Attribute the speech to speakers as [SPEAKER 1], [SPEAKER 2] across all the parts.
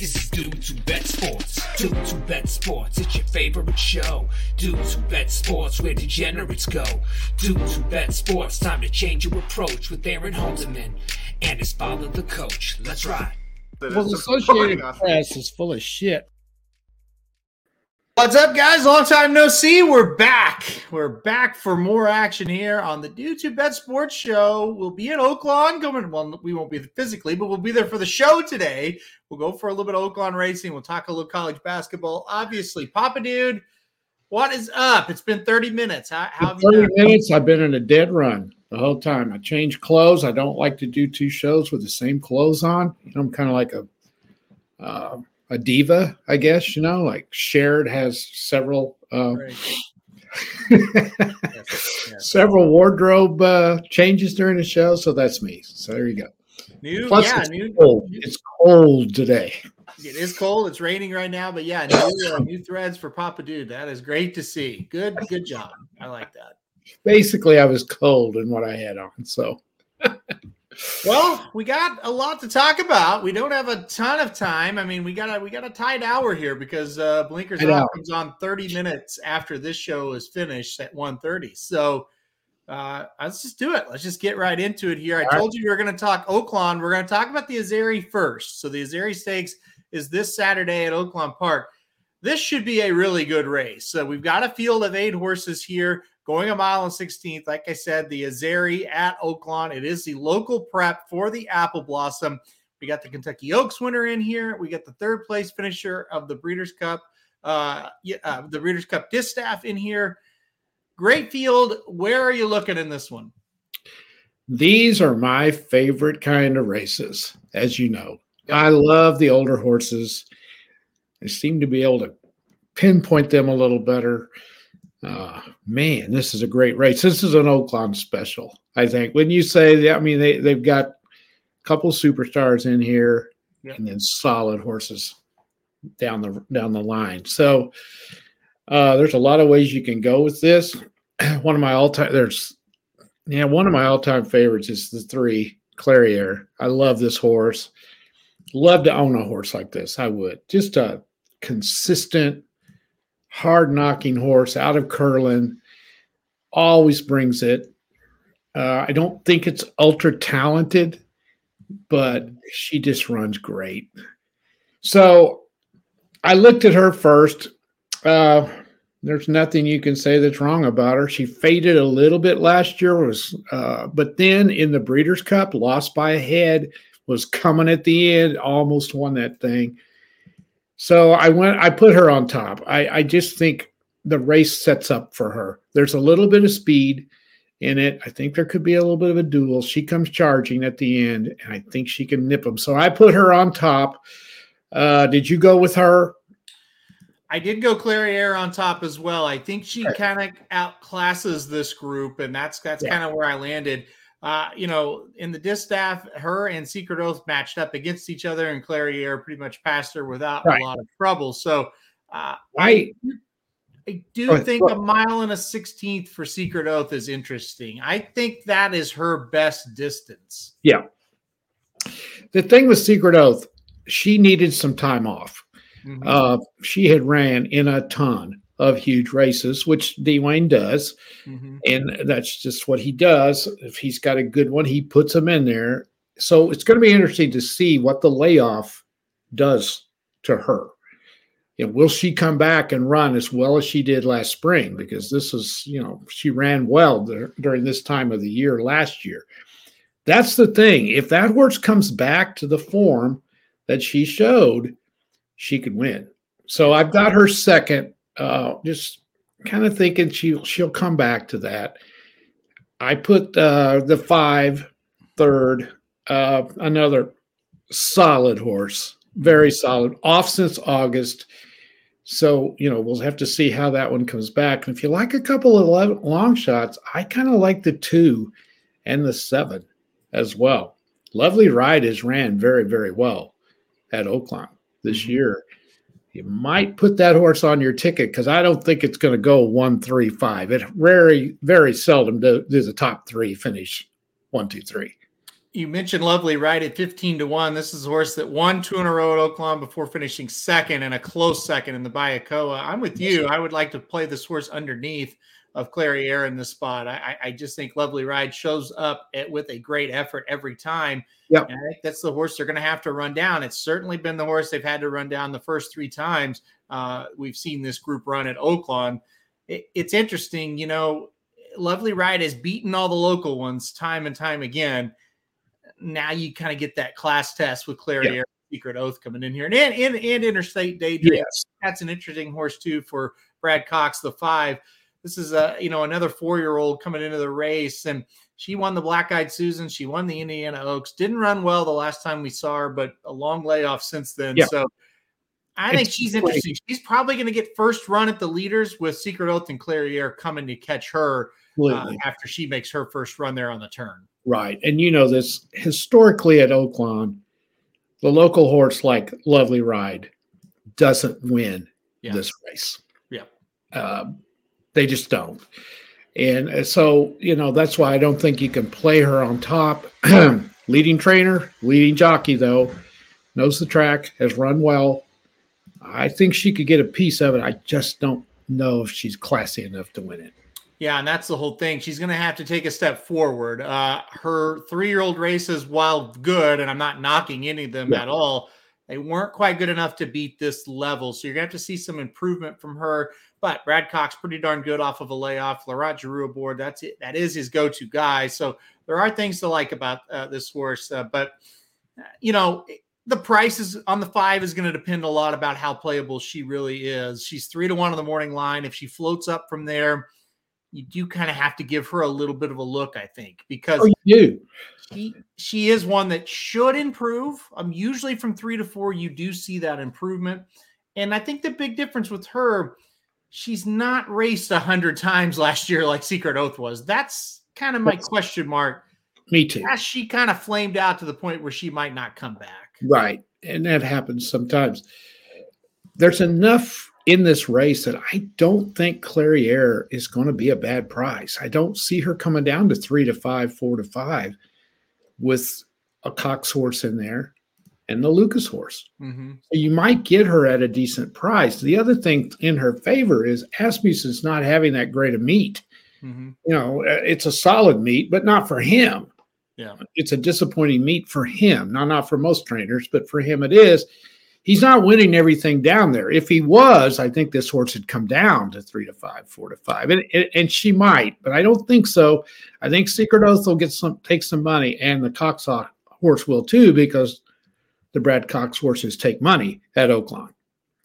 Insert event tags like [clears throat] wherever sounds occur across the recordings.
[SPEAKER 1] This is Due to Bet Sports. Due to Bet Sports, it's your favorite show. Due to Bet Sports, where degenerates go. Due to Bet Sports, time to change your approach with Aaron Halterman and his father, the coach. Let's ride.
[SPEAKER 2] Well, the Associated Press is full of shit.
[SPEAKER 3] What's up, guys? Long time no see. We're back. We're back for more action here on the Due to Bet Sports Show. We'll be in Oaklawn. Coming, well, we won't be physically, but we'll be there for the show today. We'll go for a little bit of Oaklawn racing. We'll talk a little college basketball. Obviously, Papa Dude, what is up? It's been 30 minutes. How, how have you
[SPEAKER 2] 30
[SPEAKER 3] done?
[SPEAKER 2] minutes, I've been in a dead run the whole time. I change clothes. I don't like to do two shows with the same clothes on. I'm kind of like a uh, a diva, I guess. You know, like Shared has several uh,
[SPEAKER 3] Very good. Yes, yes.
[SPEAKER 2] several wardrobe uh, changes during the show. So that's me. So there you go.
[SPEAKER 3] New,
[SPEAKER 2] Plus,
[SPEAKER 3] yeah,
[SPEAKER 2] it's
[SPEAKER 3] new.
[SPEAKER 2] cold. It's cold today.
[SPEAKER 3] It is cold. It's raining right now, but yeah, new, uh, new threads for Papa Dude. That is great to see. Good, good job. I like that.
[SPEAKER 2] Basically, I was cold in what I had on. So [laughs]
[SPEAKER 3] Well, we got a lot to talk about. We don't have a ton of time. I mean, we got a we got a tight hour here because uh, Blinkers Off comes on 30 minutes after this show is finished at 1:30. So uh, let's just do it. Let's just get right into it here. I
[SPEAKER 2] All right.
[SPEAKER 3] told you we were going to talk Oaklawn. We're going to talk about the Azeri first. So the Azeri Stakes is this Saturday at Oaklawn Park. This should be a really good race. So we've got a field of eight horses here going a mile and 16th. Like I said, the Azeri at Oaklawn. It is the local prep for the Apple Blossom. We got the Kentucky Oaks winner in here. We got the third place finisher of the Breeders' Cup, uh, uh, the Breeders' Cup distaff in here. Great field. Where are you looking in this one?
[SPEAKER 2] these are my favorite kind of races, as you know. I love the older horses. I seem to be able to pinpoint them a little better. Uh, man, this is a great race. This is an Oaklawn special, I think. When you say that, I mean they they've got a couple superstars in here,
[SPEAKER 3] Yeah.
[SPEAKER 2] and then solid horses down the down the line. So uh, there's a lot of ways you can go with this. [clears throat] One of my all time there's yeah one of my all time favorites is the three Clairiere. I love this horse. Love to own a horse like this. I would just a consistent, hard knocking horse out of Curlin. Always brings it. Uh, I don't think it's ultra talented, but she just runs great. So I looked at her first. Uh, there's nothing you can say that's wrong about her. She faded a little bit last year, was uh, but then in the Breeders' Cup, lost by a head, was coming at the end, almost won that thing. So I went, I put her on top. I, I just think the race sets up for her. There's a little bit of speed in it. I think there could be a little bit of a duel. She comes charging at the end, and I think she can nip them. So I put her on top. Uh, did you go with her?
[SPEAKER 3] I did go Clairiere on top as well. I think she
[SPEAKER 2] Okay.
[SPEAKER 3] kind of outclasses this group, and that's that's
[SPEAKER 2] Yeah.
[SPEAKER 3] kind of where I landed. Uh, you know, in the distaff, her and Secret Oath matched up against each other, and Clairiere pretty much passed her without
[SPEAKER 2] Right.
[SPEAKER 3] a lot of trouble. So uh,
[SPEAKER 2] I
[SPEAKER 3] I do
[SPEAKER 2] ahead.
[SPEAKER 3] think a mile and a sixteenth for Secret Oath is interesting. I think that is her best distance.
[SPEAKER 2] Yeah. The thing with Secret Oath, she needed some time off.
[SPEAKER 3] Mhm.
[SPEAKER 2] Uh, she had ran in a ton of huge races, which D. Wayne does,
[SPEAKER 3] Mhm.
[SPEAKER 2] and that's just what he does. If he's got a good one, he puts them in there. So it's going to be interesting to see what the layoff does to her. You know, will she come back and run as well as she did last spring? Because this is, you know, she ran well dur- during this time of the year last year. That's the thing. If that horse comes back to the form that she showed, she could win. So I've got her second. Uh, just kind of thinking she she'll come back to that. I put uh, the five third. Uh, another solid horse, very solid. Off since August. So you know we'll have to see how that one comes back. And if you like a couple of long shots, I kind of like the two and the seven as well. Lovely Ride has ran very very well at Oaklawn this
[SPEAKER 3] Mhm.
[SPEAKER 2] year. You might put that horse on your ticket because I don't think it's going to go one, three, five. It very, very seldom do, does the top three finish one, two, three.
[SPEAKER 3] You mentioned Lovely Ride at 15 to 1. This is a horse that won two in a row at Oaklawn before finishing second and a close second in the Bayakoa. I'm with you. I would like to play this horse underneath of Clairiere in the spot. I, I just think Lovely Ride shows up at, with a great effort every time.
[SPEAKER 2] Yep.
[SPEAKER 3] And I think that's the horse they're going to have to run down. It's certainly been the horse they've had to run down the first three times uh, we've seen this group run at Oaklawn. It, it's interesting, you know, Lovely Ride has beaten all the local ones time and time again. Now you kind of get that class test with Clairiere
[SPEAKER 2] Yeah.
[SPEAKER 3] Secret Oath coming in here and, and, and, and Interstate Daydream
[SPEAKER 2] Yes.
[SPEAKER 3] that's an interesting horse too for Brad Cox, the five. This is a you know another four year old coming into the race, and she won the Black Eyed Susan. She won the Indiana Oaks. Didn't run well the last time we saw her, but a long layoff since then.
[SPEAKER 2] Yeah.
[SPEAKER 3] So I think she's
[SPEAKER 2] great.
[SPEAKER 3] interesting. She's probably going to get first run at the leaders with Secret Oath and Clairiere coming to catch her uh, after she makes her first run there on the turn.
[SPEAKER 2] Right. And you know this historically at Oaklawn, the local horse like Lovely Ride doesn't win
[SPEAKER 3] Yeah.
[SPEAKER 2] this race.
[SPEAKER 3] Yeah.
[SPEAKER 2] Um, they just don't. And uh, so, you know, that's why I don't think you can play her on top. [clears throat] leading trainer, leading jockey, though, knows the track, has run well. I think she could get a piece of it. I just don't know if she's classy enough to win it.
[SPEAKER 3] Yeah, and that's the whole thing. She's going to have to take a step forward. Uh, her three-year-old races, while good, and I'm not knocking any of them
[SPEAKER 2] Yeah.
[SPEAKER 3] at all, they weren't quite good enough to beat this level. So you're going to have to see some improvement from her. But Brad Cox, pretty darn good off of a layoff. Florent Geroux aboard. That's it. That is his go-to guy. So there are things to like about uh, this horse. Uh, but uh, you know, the price is on the five is going to depend a lot about how playable she really is. She's three to one on the morning line. If she floats up from there you do kind of have to give her a little bit of a look, I think, because
[SPEAKER 2] Oh, you do.
[SPEAKER 3] she she is one that should improve. Um, usually from three to four, you do see that improvement, and I think the big difference with her, she's not raced a hundred times last year like Secret Oath was. That's kind of my question mark.
[SPEAKER 2] Me too.
[SPEAKER 3] As she kind of flamed out to the point where she might not come back.
[SPEAKER 2] Right. And that happens sometimes. There's enough in this race that I don't think Clairiere is going to be a bad price. I don't see her coming down to three to five, four to five with a Cox horse in there and the Lucas horse.
[SPEAKER 3] Mm-hmm.
[SPEAKER 2] So you might get her at a decent price. The other thing in her favor is Asmussen's not having that great a meet.
[SPEAKER 3] Mm-hmm.
[SPEAKER 2] You know, uh, it's a solid meet, but not for him
[SPEAKER 3] Yeah.
[SPEAKER 2] it's a disappointing meet for him. Not not for most trainers, but for him it is. He's not winning everything down there. If he was, I think this horse would come down to three to five, four to five, and and, she might, but I don't think so. I think Secret Oath will get some, take some money, and the Cox ho- horse will too, because the Brad Cox horses take money at Oaklawn.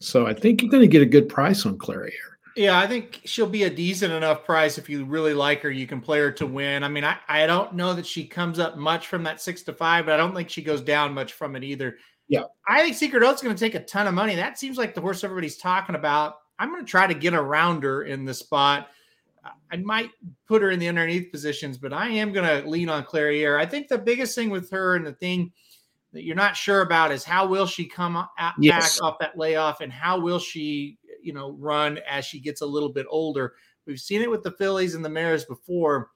[SPEAKER 2] So I think you're going to get a good price on Clairiere.
[SPEAKER 3] Yeah, I think she'll be a decent enough price if you really like her. You can play her to win. I mean, I, I don't know that she comes up much from that six to five, but I don't think she goes down much from it either.
[SPEAKER 2] Yeah.
[SPEAKER 3] I think Secret Oath's going to take a ton of money. That seems like the horse everybody's talking about. I'm going to try to get around her in the spot. I might put her in the underneath positions, but I am going to lean on Clairiere. I think the biggest thing with her and the thing that you're not sure about is how will she come out
[SPEAKER 2] Yes.
[SPEAKER 3] back off that layoff and how will she, you know, run as she gets a little bit older. We've seen it with the fillies and the Mares before.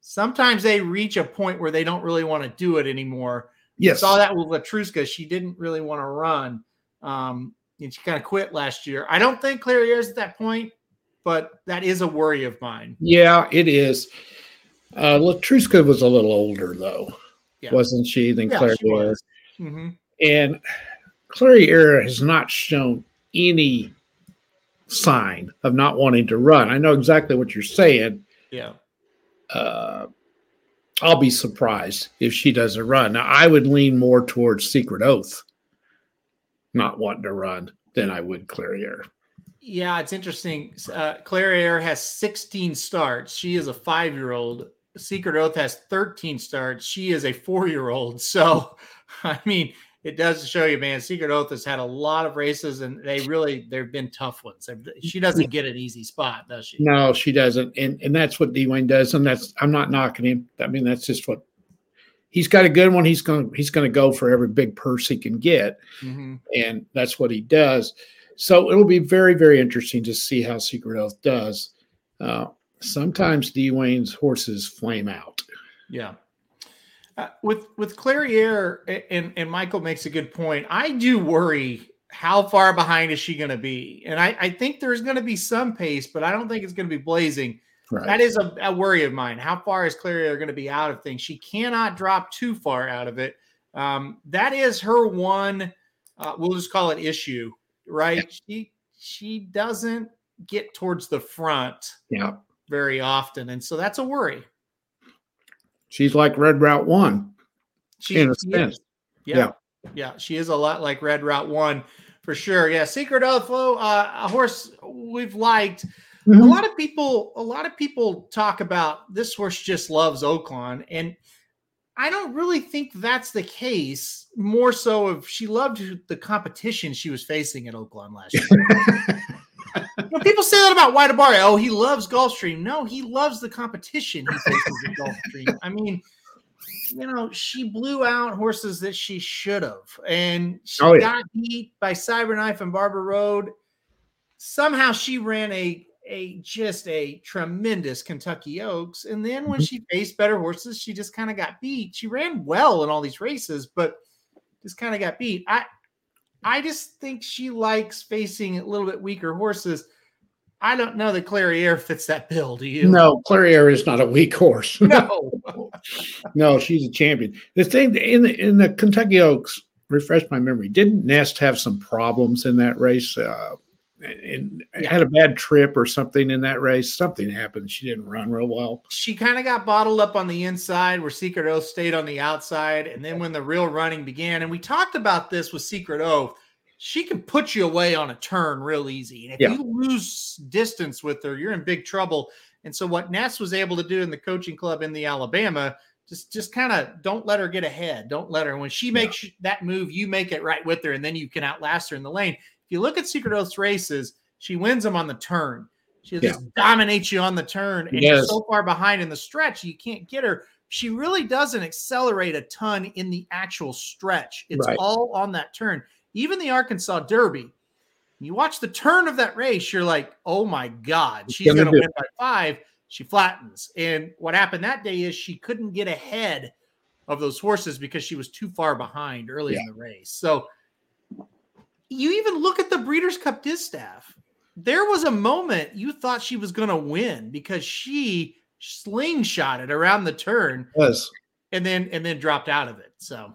[SPEAKER 3] Sometimes they reach a point where they don't really want to do it anymore.
[SPEAKER 2] Yes.
[SPEAKER 3] Saw that with Letruska. She didn't really want to run. Um, and she kind of quit last year. I don't think Clairiere's at that point, but that is a worry of mine.
[SPEAKER 2] Yeah, it is. Uh, Letruska was a little older, though,
[SPEAKER 3] Yeah.
[SPEAKER 2] wasn't she, than
[SPEAKER 3] Yeah,
[SPEAKER 2] Claire
[SPEAKER 3] she was. Mhm.
[SPEAKER 2] And Clairiere has not shown any sign of not wanting to run. I know exactly what you're saying.
[SPEAKER 3] Yeah.
[SPEAKER 2] Uh, I'll be surprised if she doesn't run. Now, I would lean more towards Secret Oath not wanting to run than I would Clairiere.
[SPEAKER 3] Yeah, it's interesting. Uh, Claire has 16 starts. She is a five year old. Secret Oath has 13 starts. She is a four year old. So, [laughs] I mean, it does show you, man. Secret Oath has had a lot of races, and they really they've been tough ones. She doesn't get an easy spot, does she?
[SPEAKER 2] No, she doesn't, and and that's what D. Wayne does, and that's I'm not knocking him. I mean, that's just what he's got a good one. He's going he's going to go for every big purse he can get,
[SPEAKER 3] Mhm.
[SPEAKER 2] and that's what he does. So it'll be very very interesting to see how Secret Oath does. Uh, sometimes D. Wayne's horses flame out.
[SPEAKER 3] Yeah. Uh, with with Clairiere, and and Michael makes a good point. I do worry how far behind is she going to be, and I, I think there's going to be some pace, but I don't think it's going to be blazing. Right. That is a, a, worry of mine. How far is Clairiere going to be out of things? She cannot drop too far out of it. Um, that is her one. Uh, we'll just call it issue, right? Yeah. She she doesn't get towards the front.
[SPEAKER 2] Yeah.
[SPEAKER 3] Very often, and so that's a worry.
[SPEAKER 2] She's like Red Route One.
[SPEAKER 3] She, in a sense. Yeah. yeah. Yeah. She is a lot like Red Route One for sure. Yeah. Secret Oath uh, a horse we've liked. Mm-hmm. A lot of people, a lot of people talk about this horse just loves Oaklawn, And I don't really think that's the case. More so if she loved the competition she was facing at Oaklawn last year. [laughs] people that about White Abarrio. Oh, he loves Gulfstream. No, he loves the competition he faces at [laughs] Gulfstream. I mean, you know, she blew out horses that she should have, and she oh, yeah. got beat by Cyberknife and Barber Road. Somehow she ran a a just a tremendous Kentucky Oaks, and then when mm-hmm. she faced better horses, she just kind of got beat. She ran well in all these races, but just kind of got beat. I I just think she likes facing a little bit weaker horses. I don't know that Clairiere fits that bill. Do you?
[SPEAKER 2] No, Clairiere is not a weak horse. [laughs]
[SPEAKER 3] No, [laughs]
[SPEAKER 2] no, she's a champion. The thing in the in the Kentucky Oaks, refresh my memory. Didn't Nest have some problems in that race? Uh, and had a bad trip or something in that race. Something happened. She didn't run real well.
[SPEAKER 3] She kind of got bottled up on the inside where Secret Oath stayed on the outside. And then when the real running began, and we talked about this with Secret Oath, she can put you away on a turn real easy. And if yeah. you lose distance with her, you're in big trouble. And so what Nest was able to do in the coaching club in the Alabama, just just kind of don't let her get ahead. Don't let her when she makes yeah. that move, you make it right with her, and then you can outlast her in the lane. If you look at Secret Oath's races, she wins them on the turn. She just dominates you on the turn, and yes. you're so far behind in the stretch, you can't get her. She really doesn't accelerate a ton in the actual stretch. It's right. all on that turn. Even the Arkansas Derby, you watch the turn of that race, you're like, oh my God, she's going to win by five. She flattens. And what happened that day is she couldn't get ahead of those horses because she was too far behind early yeah. in the race. So you even look at the Breeders' Cup Distaff. There was a moment you thought she was going to win because she slingshotted around the turn.
[SPEAKER 2] Yes.
[SPEAKER 3] And then and then dropped out of it. So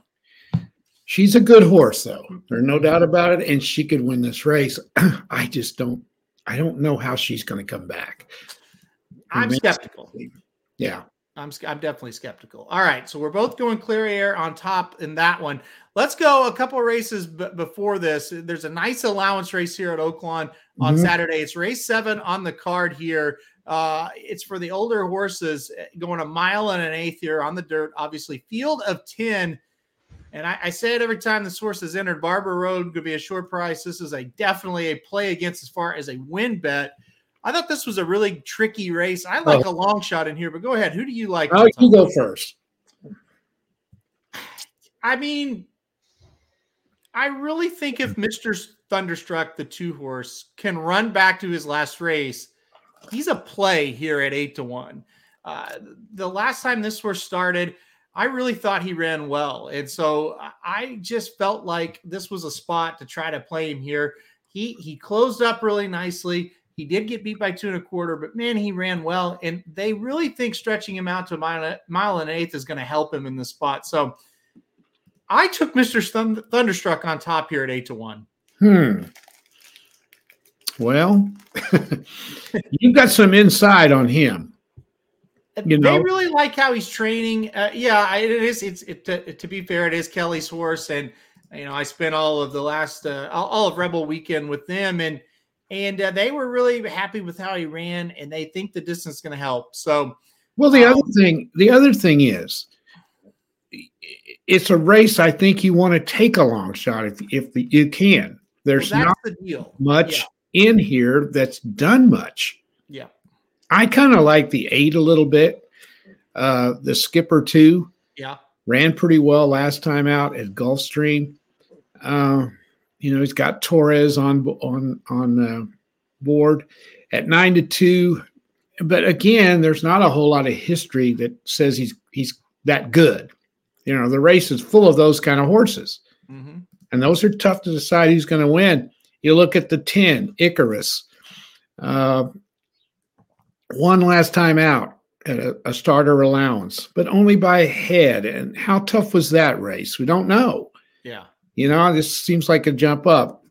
[SPEAKER 2] she's a good horse though. There's no doubt about it and she could win this race. [clears throat] I just don't I don't know how she's going to come back.
[SPEAKER 3] I'm skeptical.
[SPEAKER 2] Yeah.
[SPEAKER 3] I'm I'm definitely skeptical. All right, so we're both going Clairiere on top in that one. Let's go a couple races b- before this. There's a nice allowance race here at Oaklawn on mm-hmm. Saturday. It's race seven on the card here. Uh, it's for the older horses eh, going a mile and an eighth here on the dirt. Obviously, field of ten. And I, I say it every time the horse has entered Barber Road could be a short price. This is a definitely a play against as far as a win bet. I thought this was a really tricky race. I like oh. a long shot in here, but go ahead. Who do you like?
[SPEAKER 2] Like you go first.
[SPEAKER 3] I mean, I really think if Mr. Thunderstruck, the two horse, can run back to his last race, he's a play here at eight to one. Uh, the last time this horse started, I really thought he ran well. And so I just felt like this was a spot to try to play him here. He he closed up really nicely. He did get beat by two and a quarter, but man, he ran well. And they really think stretching him out to a mile, mile and an eighth is going to help him in this spot. So I took Mr. Thunderstruck on top here at eight to one.
[SPEAKER 2] Hmm. Well, [laughs] you've got some insight on him.
[SPEAKER 3] You know? They really like how he's training. Uh, yeah, it is. It's it, to, to, be fair, it is Kelly's horse, and you know I spent all of the last uh, all of Rebel weekend with them, and and uh, they were really happy with how he ran, and they think the distance is going to help. So,
[SPEAKER 2] well, the um, other thing, the other thing is, it's a race. I think you want to take a long shot if if the, you can. There's well, not the much yeah. in here that's done much.
[SPEAKER 3] Yeah,
[SPEAKER 2] I kind of like the eight a little bit. Uh, the skipper too.
[SPEAKER 3] Yeah,
[SPEAKER 2] ran pretty well last time out at Gulfstream. Uh, you know, he's got Torres on on on uh, board at nine to two. But again, there's not a whole lot of history that says he's he's that good. You know, the race is full of those kind of horses.
[SPEAKER 3] Mm-hmm.
[SPEAKER 2] And those are tough to decide who's going to win. You look at the 10, Icarus. Uh, one last time out at a, a starter allowance, but only by a head. And how tough was that race? We don't know.
[SPEAKER 3] Yeah.
[SPEAKER 2] You know, this seems like a jump up.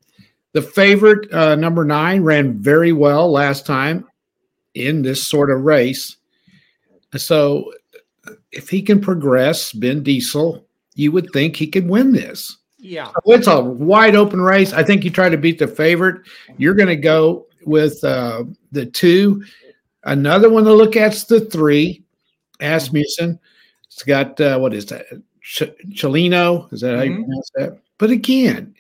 [SPEAKER 2] The favorite, uh, number nine, ran very well last time in this sort of race. So if he can progress, Ben Diesel, you would think he could win this.
[SPEAKER 3] Yeah.
[SPEAKER 2] So it's a wide open race. I think you try to beat the favorite. You're going to go with uh, the two. Another one to look at's the three, Asmussen. It's got, uh, what is that? Ch- Chelino. Is that how you
[SPEAKER 3] Mhm.
[SPEAKER 2] pronounce that? But again,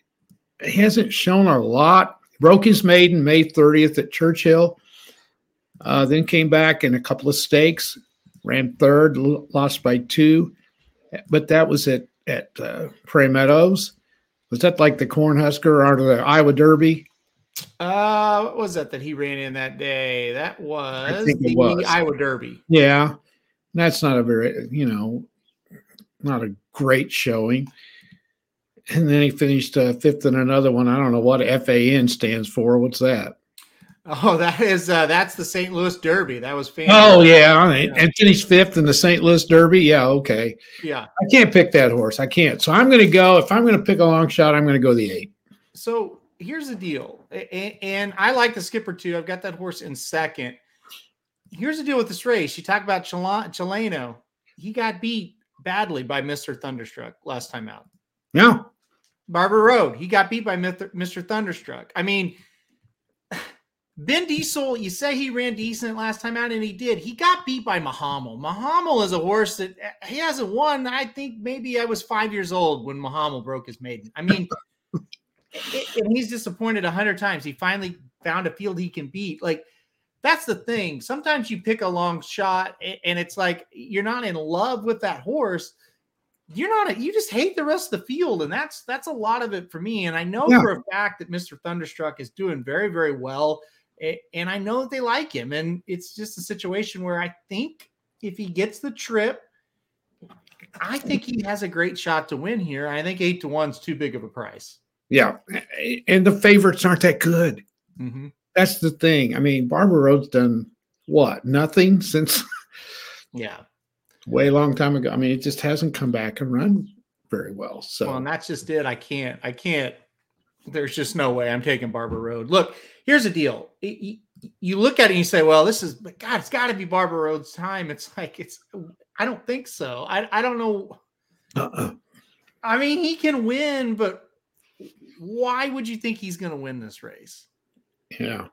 [SPEAKER 2] he hasn't shown a lot. Broke his maiden May 30th at Churchill. Uh, then came back in a couple of stakes, ran third, lost by two. But that was at at uh, Prairie Meadows. Was that like the Cornhusker or the Iowa Derby?
[SPEAKER 3] Uh, what was that that he ran in that day? That was the
[SPEAKER 2] was.
[SPEAKER 3] Iowa Derby.
[SPEAKER 2] Yeah, that's not a very you know, not a great showing. And then he finished uh, fifth in another one. I don't know what FAN stands for. What's that?
[SPEAKER 3] Oh, that is uh that's the St. Louis Derby. That was fantastic.
[SPEAKER 2] Oh yeah, right. and finished fifth in the St. Louis Derby. Yeah, okay.
[SPEAKER 3] yeah.
[SPEAKER 2] I can't pick that horse. I can't. So I'm going to go. If I'm going to pick a long shot, I'm going to go the eight.
[SPEAKER 3] So here's the deal, and I like the skipper too. I've got that horse in second. Here's the deal with this race. You talk about Chileno. He got beat badly by Mr. Thunderstruck last time out.
[SPEAKER 2] Yeah,
[SPEAKER 3] Barber Road, he got beat by Mr. Mr. Thunderstruck. I mean, [sighs] Ben Diesel, you say he ran decent last time out, and he did. He got beat by Mahamel. Mahamel is a horse that he hasn't won. I think maybe I was five years old when Mahamel broke his maiden. I mean, and he's disappointed a hundred times. He finally found a field he can beat. Like that's the thing. Sometimes you pick a long shot, and it's like you're not in love with that horse you're not A, you just hate the rest of the field and that's that's a lot of it for me and i know
[SPEAKER 2] Yeah.
[SPEAKER 3] for a fact that mr thunderstruck is doing very very well and i know that they like him and it's just a situation where i think if he gets the trip i think he has a great shot to win here i think eight to one's too big of a price
[SPEAKER 2] yeah. And the favorites aren't that good.
[SPEAKER 3] mm-hmm.
[SPEAKER 2] That's the thing. I mean, Barber Road's done what? Nothing since [laughs]
[SPEAKER 3] yeah
[SPEAKER 2] way long time ago. I mean, it just hasn't come back and run very well. So
[SPEAKER 3] well and that's just it i can't i can't there's just no way i'm taking Barber Road look here's the deal Y- y- you look at it and you say well this is but god it's got to be Barber Road's time it's like it's i don't think so i, I don't know
[SPEAKER 2] uh-uh.
[SPEAKER 3] i mean he can win but why would you think he's going to win this race
[SPEAKER 2] yeah.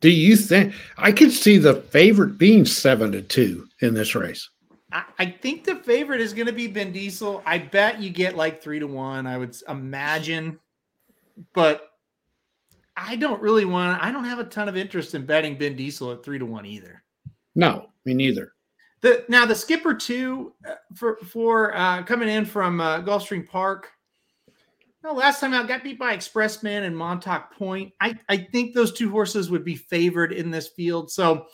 [SPEAKER 2] Do you think I could see the favorite being seven to two in this race?
[SPEAKER 3] I, I think the favorite is going to be Ben Diesel. I bet you get like three to one. I would imagine, but I don't really want. I don't have a ton of interest in betting Ben Diesel at three to one either.
[SPEAKER 2] No, me neither.
[SPEAKER 3] The now the skipper two uh, for for uh, coming in from uh, Gulfstream Park. No, last time out got beat by Expressman and Montauk Point. I I think those two horses would be favored in this field. So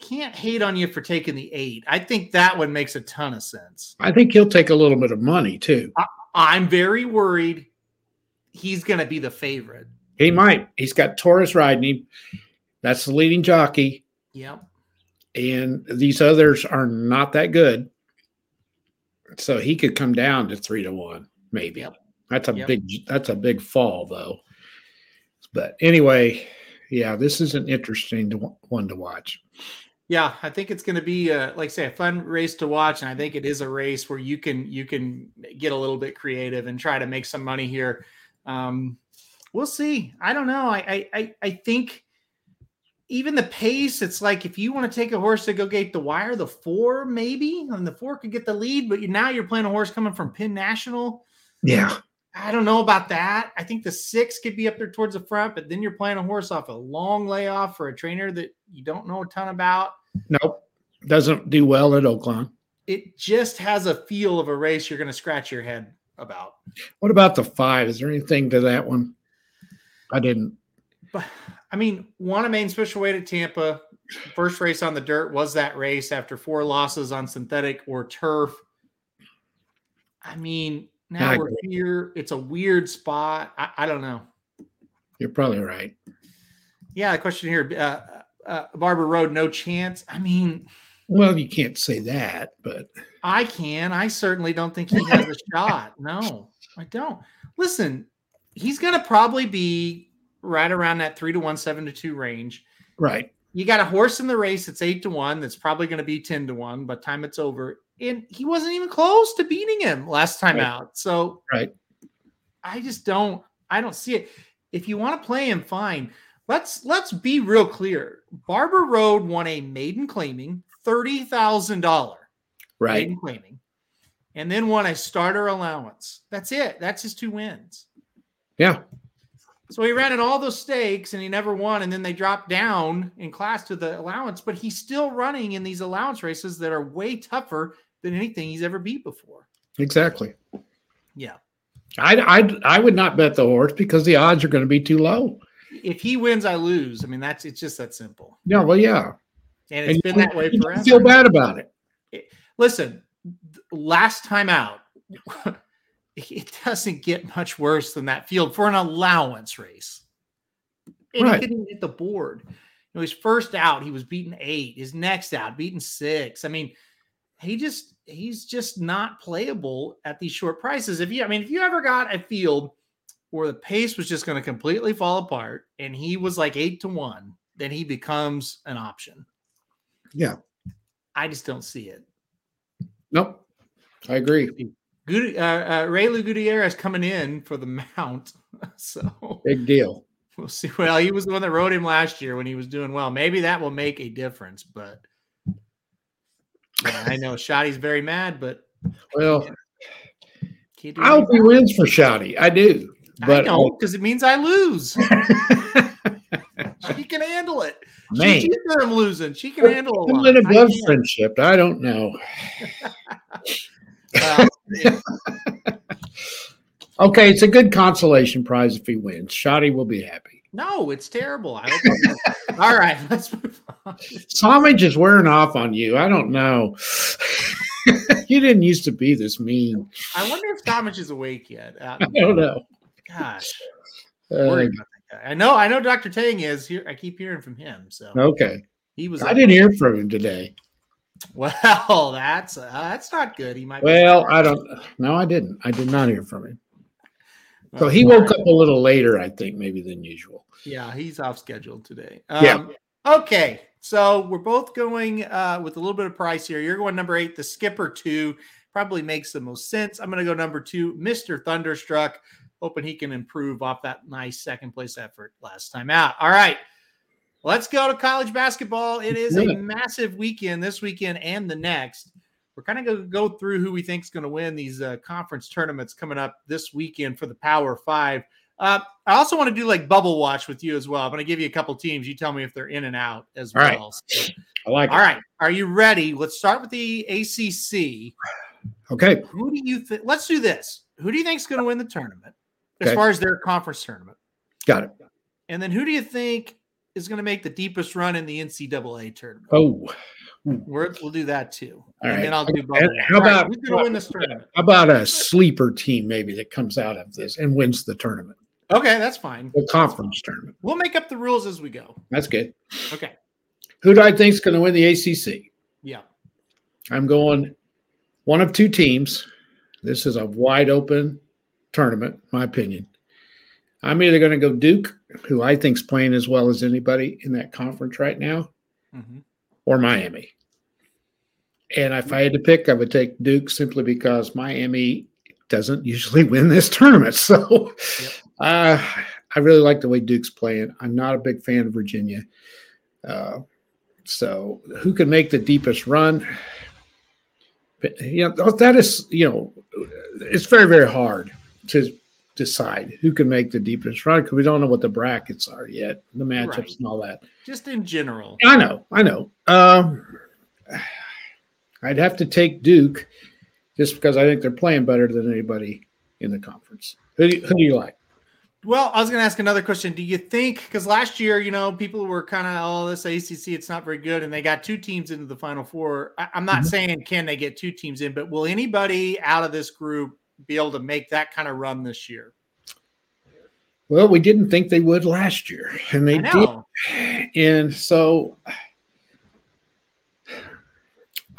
[SPEAKER 3] can't hate on you for taking the eight. I think that one makes a ton of sense.
[SPEAKER 2] I think he'll take a little bit of money too.
[SPEAKER 3] I'm very worried he's going to be the favorite.
[SPEAKER 2] He might. He's got Torres riding him. That's the leading jockey.
[SPEAKER 3] Yep.
[SPEAKER 2] and these others are not that good. So he could come down to three to one, maybe.
[SPEAKER 3] Yep.
[SPEAKER 2] That's a
[SPEAKER 3] Yep.
[SPEAKER 2] big that's a big fall though. But anyway, yeah, this is an interesting to, one to watch.
[SPEAKER 3] Yeah, I think it's going to be, uh, like I say, a fun race to watch, and I think it is a race where you can you can get a little bit creative and try to make some money here. Um, we'll see. I don't know. I I I, I think even the pace, it's like if you want to take a horse to go gate the wire, the four maybe, and the four could get the lead, but you, now you're playing a horse coming from Penn National.
[SPEAKER 2] Yeah.
[SPEAKER 3] I don't know about that. I think the six could be up there towards the front, but then you're playing a horse off a long layoff for a trainer that you don't know a ton about.
[SPEAKER 2] Nope. Doesn't do well at Oaklawn.
[SPEAKER 3] It just has a feel of a race you're going to scratch your head about.
[SPEAKER 2] What about the five? Is there anything to that one? I didn't.
[SPEAKER 3] But I mean, one main special weight at Tampa. First race on the dirt was that race after four losses on synthetic or turf. I mean, now we're here. It's a weird spot. I, I don't know.
[SPEAKER 2] You're probably right.
[SPEAKER 3] Yeah, the question here, uh, uh, Barber Road, no chance. I mean,
[SPEAKER 2] Well, you can't say that, but
[SPEAKER 3] I can. I certainly don't think he has a shot. [laughs] No, I don't. Listen, he's going to probably be right around that three to one, seven to two range.
[SPEAKER 2] right.
[SPEAKER 3] You got a horse in the race that's eight to one. That's probably going to be ten to one by the time it's over. And he wasn't even close to beating him last time
[SPEAKER 2] Right.
[SPEAKER 3] out. So
[SPEAKER 2] Right.
[SPEAKER 3] I just don't. I don't see it. If you want to play him, fine. Let's let's be real clear. Barber Road won a maiden claiming thirty thousand dollar
[SPEAKER 2] Right.
[SPEAKER 3] maiden claiming, and then won a starter allowance. That's it. That's his two wins.
[SPEAKER 2] Yeah.
[SPEAKER 3] So he ran in all those stakes and he never won. And then they dropped down in class to the allowance, but he's still running in these allowance races that are way tougher than anything he's ever beat before.
[SPEAKER 2] Exactly.
[SPEAKER 3] Yeah.
[SPEAKER 2] I, I, I would not bet the horse because the odds are going to be too low.
[SPEAKER 3] If he wins, I lose. I mean, that's it's just that simple.
[SPEAKER 2] Yeah. Well, yeah.
[SPEAKER 3] And it's
[SPEAKER 2] And
[SPEAKER 3] been that way forever.
[SPEAKER 2] Feel bad about it.
[SPEAKER 3] Listen, last time out, it doesn't get much worse than that field for an allowance race. And
[SPEAKER 2] Right.
[SPEAKER 3] he didn't hit the board. You know, his first out, he was beaten eight. His next out, beaten six. I mean, he just he's just not playable at these short prices. If you, I mean, if you ever got a field where the pace was just going to completely fall apart and he was like eight to one, then he becomes an option.
[SPEAKER 2] Yeah.
[SPEAKER 3] I just don't see it.
[SPEAKER 2] Nope. I agree.
[SPEAKER 3] Good, uh, uh, Reylu Gutierrez coming in for the mount. [laughs] So
[SPEAKER 2] Big deal.
[SPEAKER 3] we'll see. Well, he was the one that rode him last year when he was doing well. Maybe that will make a difference, but yeah, I know Shotty's very mad, but
[SPEAKER 2] Well,
[SPEAKER 3] can't do
[SPEAKER 2] I hope he wins for Shotty. I do.
[SPEAKER 3] I
[SPEAKER 2] But
[SPEAKER 3] don't because it means I lose. [laughs] she can handle it.
[SPEAKER 2] man,
[SPEAKER 3] She's used to him losing. She can handle a
[SPEAKER 2] I'm
[SPEAKER 3] lot.
[SPEAKER 2] in
[SPEAKER 3] I
[SPEAKER 2] above friendship. I don't know. [laughs]
[SPEAKER 3] Uh, [laughs]
[SPEAKER 2] Okay, it's a good consolation prize if he wins. Shotty will be happy.
[SPEAKER 3] no, it's terrible. I hope he does. [laughs] All right, let's move on.
[SPEAKER 2] Samage is wearing off on you. I don't know. [laughs] you didn't used to be this mean.
[SPEAKER 3] I wonder if Thomas is awake yet. Uh,
[SPEAKER 2] I don't know.
[SPEAKER 3] gosh.
[SPEAKER 2] Uh,
[SPEAKER 3] worried about that guy. I know, I know Dr. Tang is here. I keep hearing from him. So
[SPEAKER 2] okay.
[SPEAKER 3] he was
[SPEAKER 2] I didn't hear from him today. [laughs]
[SPEAKER 3] well, that's uh, that's not good. He might
[SPEAKER 2] Well, I don't. No, I didn't. I did not hear from him. So he woke up a little later, I think, maybe than usual.
[SPEAKER 3] Yeah, he's off schedule today.
[SPEAKER 2] Yeah.
[SPEAKER 3] Um, Okay. So we're both going uh, with a little bit of price here. You're going number eight, the skipper two. Probably makes the most sense. I'm going to go number two, Mr. Thunderstruck. Hoping he can improve off that nice second place effort last time out. All right. Let's go to college basketball. It is a massive weekend this weekend and the next. We're kind of going to go through who we think is going to win these uh, conference tournaments coming up this weekend for the Power Five. Uh, I also want to do like bubble watch with you as well. I'm going to give you a couple teams. You tell me if they're in and out as
[SPEAKER 2] All right.
[SPEAKER 3] well. So-
[SPEAKER 2] I like
[SPEAKER 3] all
[SPEAKER 2] it.
[SPEAKER 3] right. Are you ready? Let's start with the ACC.
[SPEAKER 2] Okay.
[SPEAKER 3] Who do you think? Let's do this. Who do you think is going to win the tournament as far as their conference tournament?
[SPEAKER 2] Got it.
[SPEAKER 3] And then who do you think is going to make the deepest run in the NCAA tournament?
[SPEAKER 2] Oh,
[SPEAKER 3] We're, we'll do that too.
[SPEAKER 2] All
[SPEAKER 3] and
[SPEAKER 2] right.
[SPEAKER 3] then I'll do watch.
[SPEAKER 2] how
[SPEAKER 3] right,
[SPEAKER 2] about-
[SPEAKER 3] who's going to win this uh, tournament?
[SPEAKER 2] how about a sleeper team maybe that comes out of this and wins the tournament,
[SPEAKER 3] Okay, that's fine.
[SPEAKER 2] the conference tournament?
[SPEAKER 3] We'll make up the rules as we go.
[SPEAKER 2] That's good.
[SPEAKER 3] Okay.
[SPEAKER 2] Who do I think is going to win the ACC?
[SPEAKER 3] Yeah.
[SPEAKER 2] I'm going one of two teams. This is a wide open tournament, my opinion. I'm either going to go Duke, who I think's playing as well as anybody in that conference right now,
[SPEAKER 3] Mhm.
[SPEAKER 2] or Miami. And if I had to pick, I would take Duke simply because Miami doesn't usually [laughs] win this tournament. So
[SPEAKER 3] Yep.
[SPEAKER 2] uh, I really like the way Duke's playing. I'm not a big fan of Virginia. Uh, so who can make the deepest run? But, you know, that is, you know, it's very, very hard to decide who can make the deepest run because we don't know what the brackets are yet, the matchups
[SPEAKER 3] Right.
[SPEAKER 2] and all that.
[SPEAKER 3] Just in general.
[SPEAKER 2] I know, I know. Um, I'd have to take Duke just because I think they're playing better than anybody in the conference. Who do you, who do you like?
[SPEAKER 3] Well, I was going to ask another question. Do you think because last year, you know, people were kind of, oh, this ACC, it's not very good, and they got two teams into the Final Four. I, am not
[SPEAKER 2] Mhm.
[SPEAKER 3] saying can they get two teams in, but will anybody out of this group be able to make that kind of run this year?
[SPEAKER 2] Well, we didn't think they would last year, and they did. And so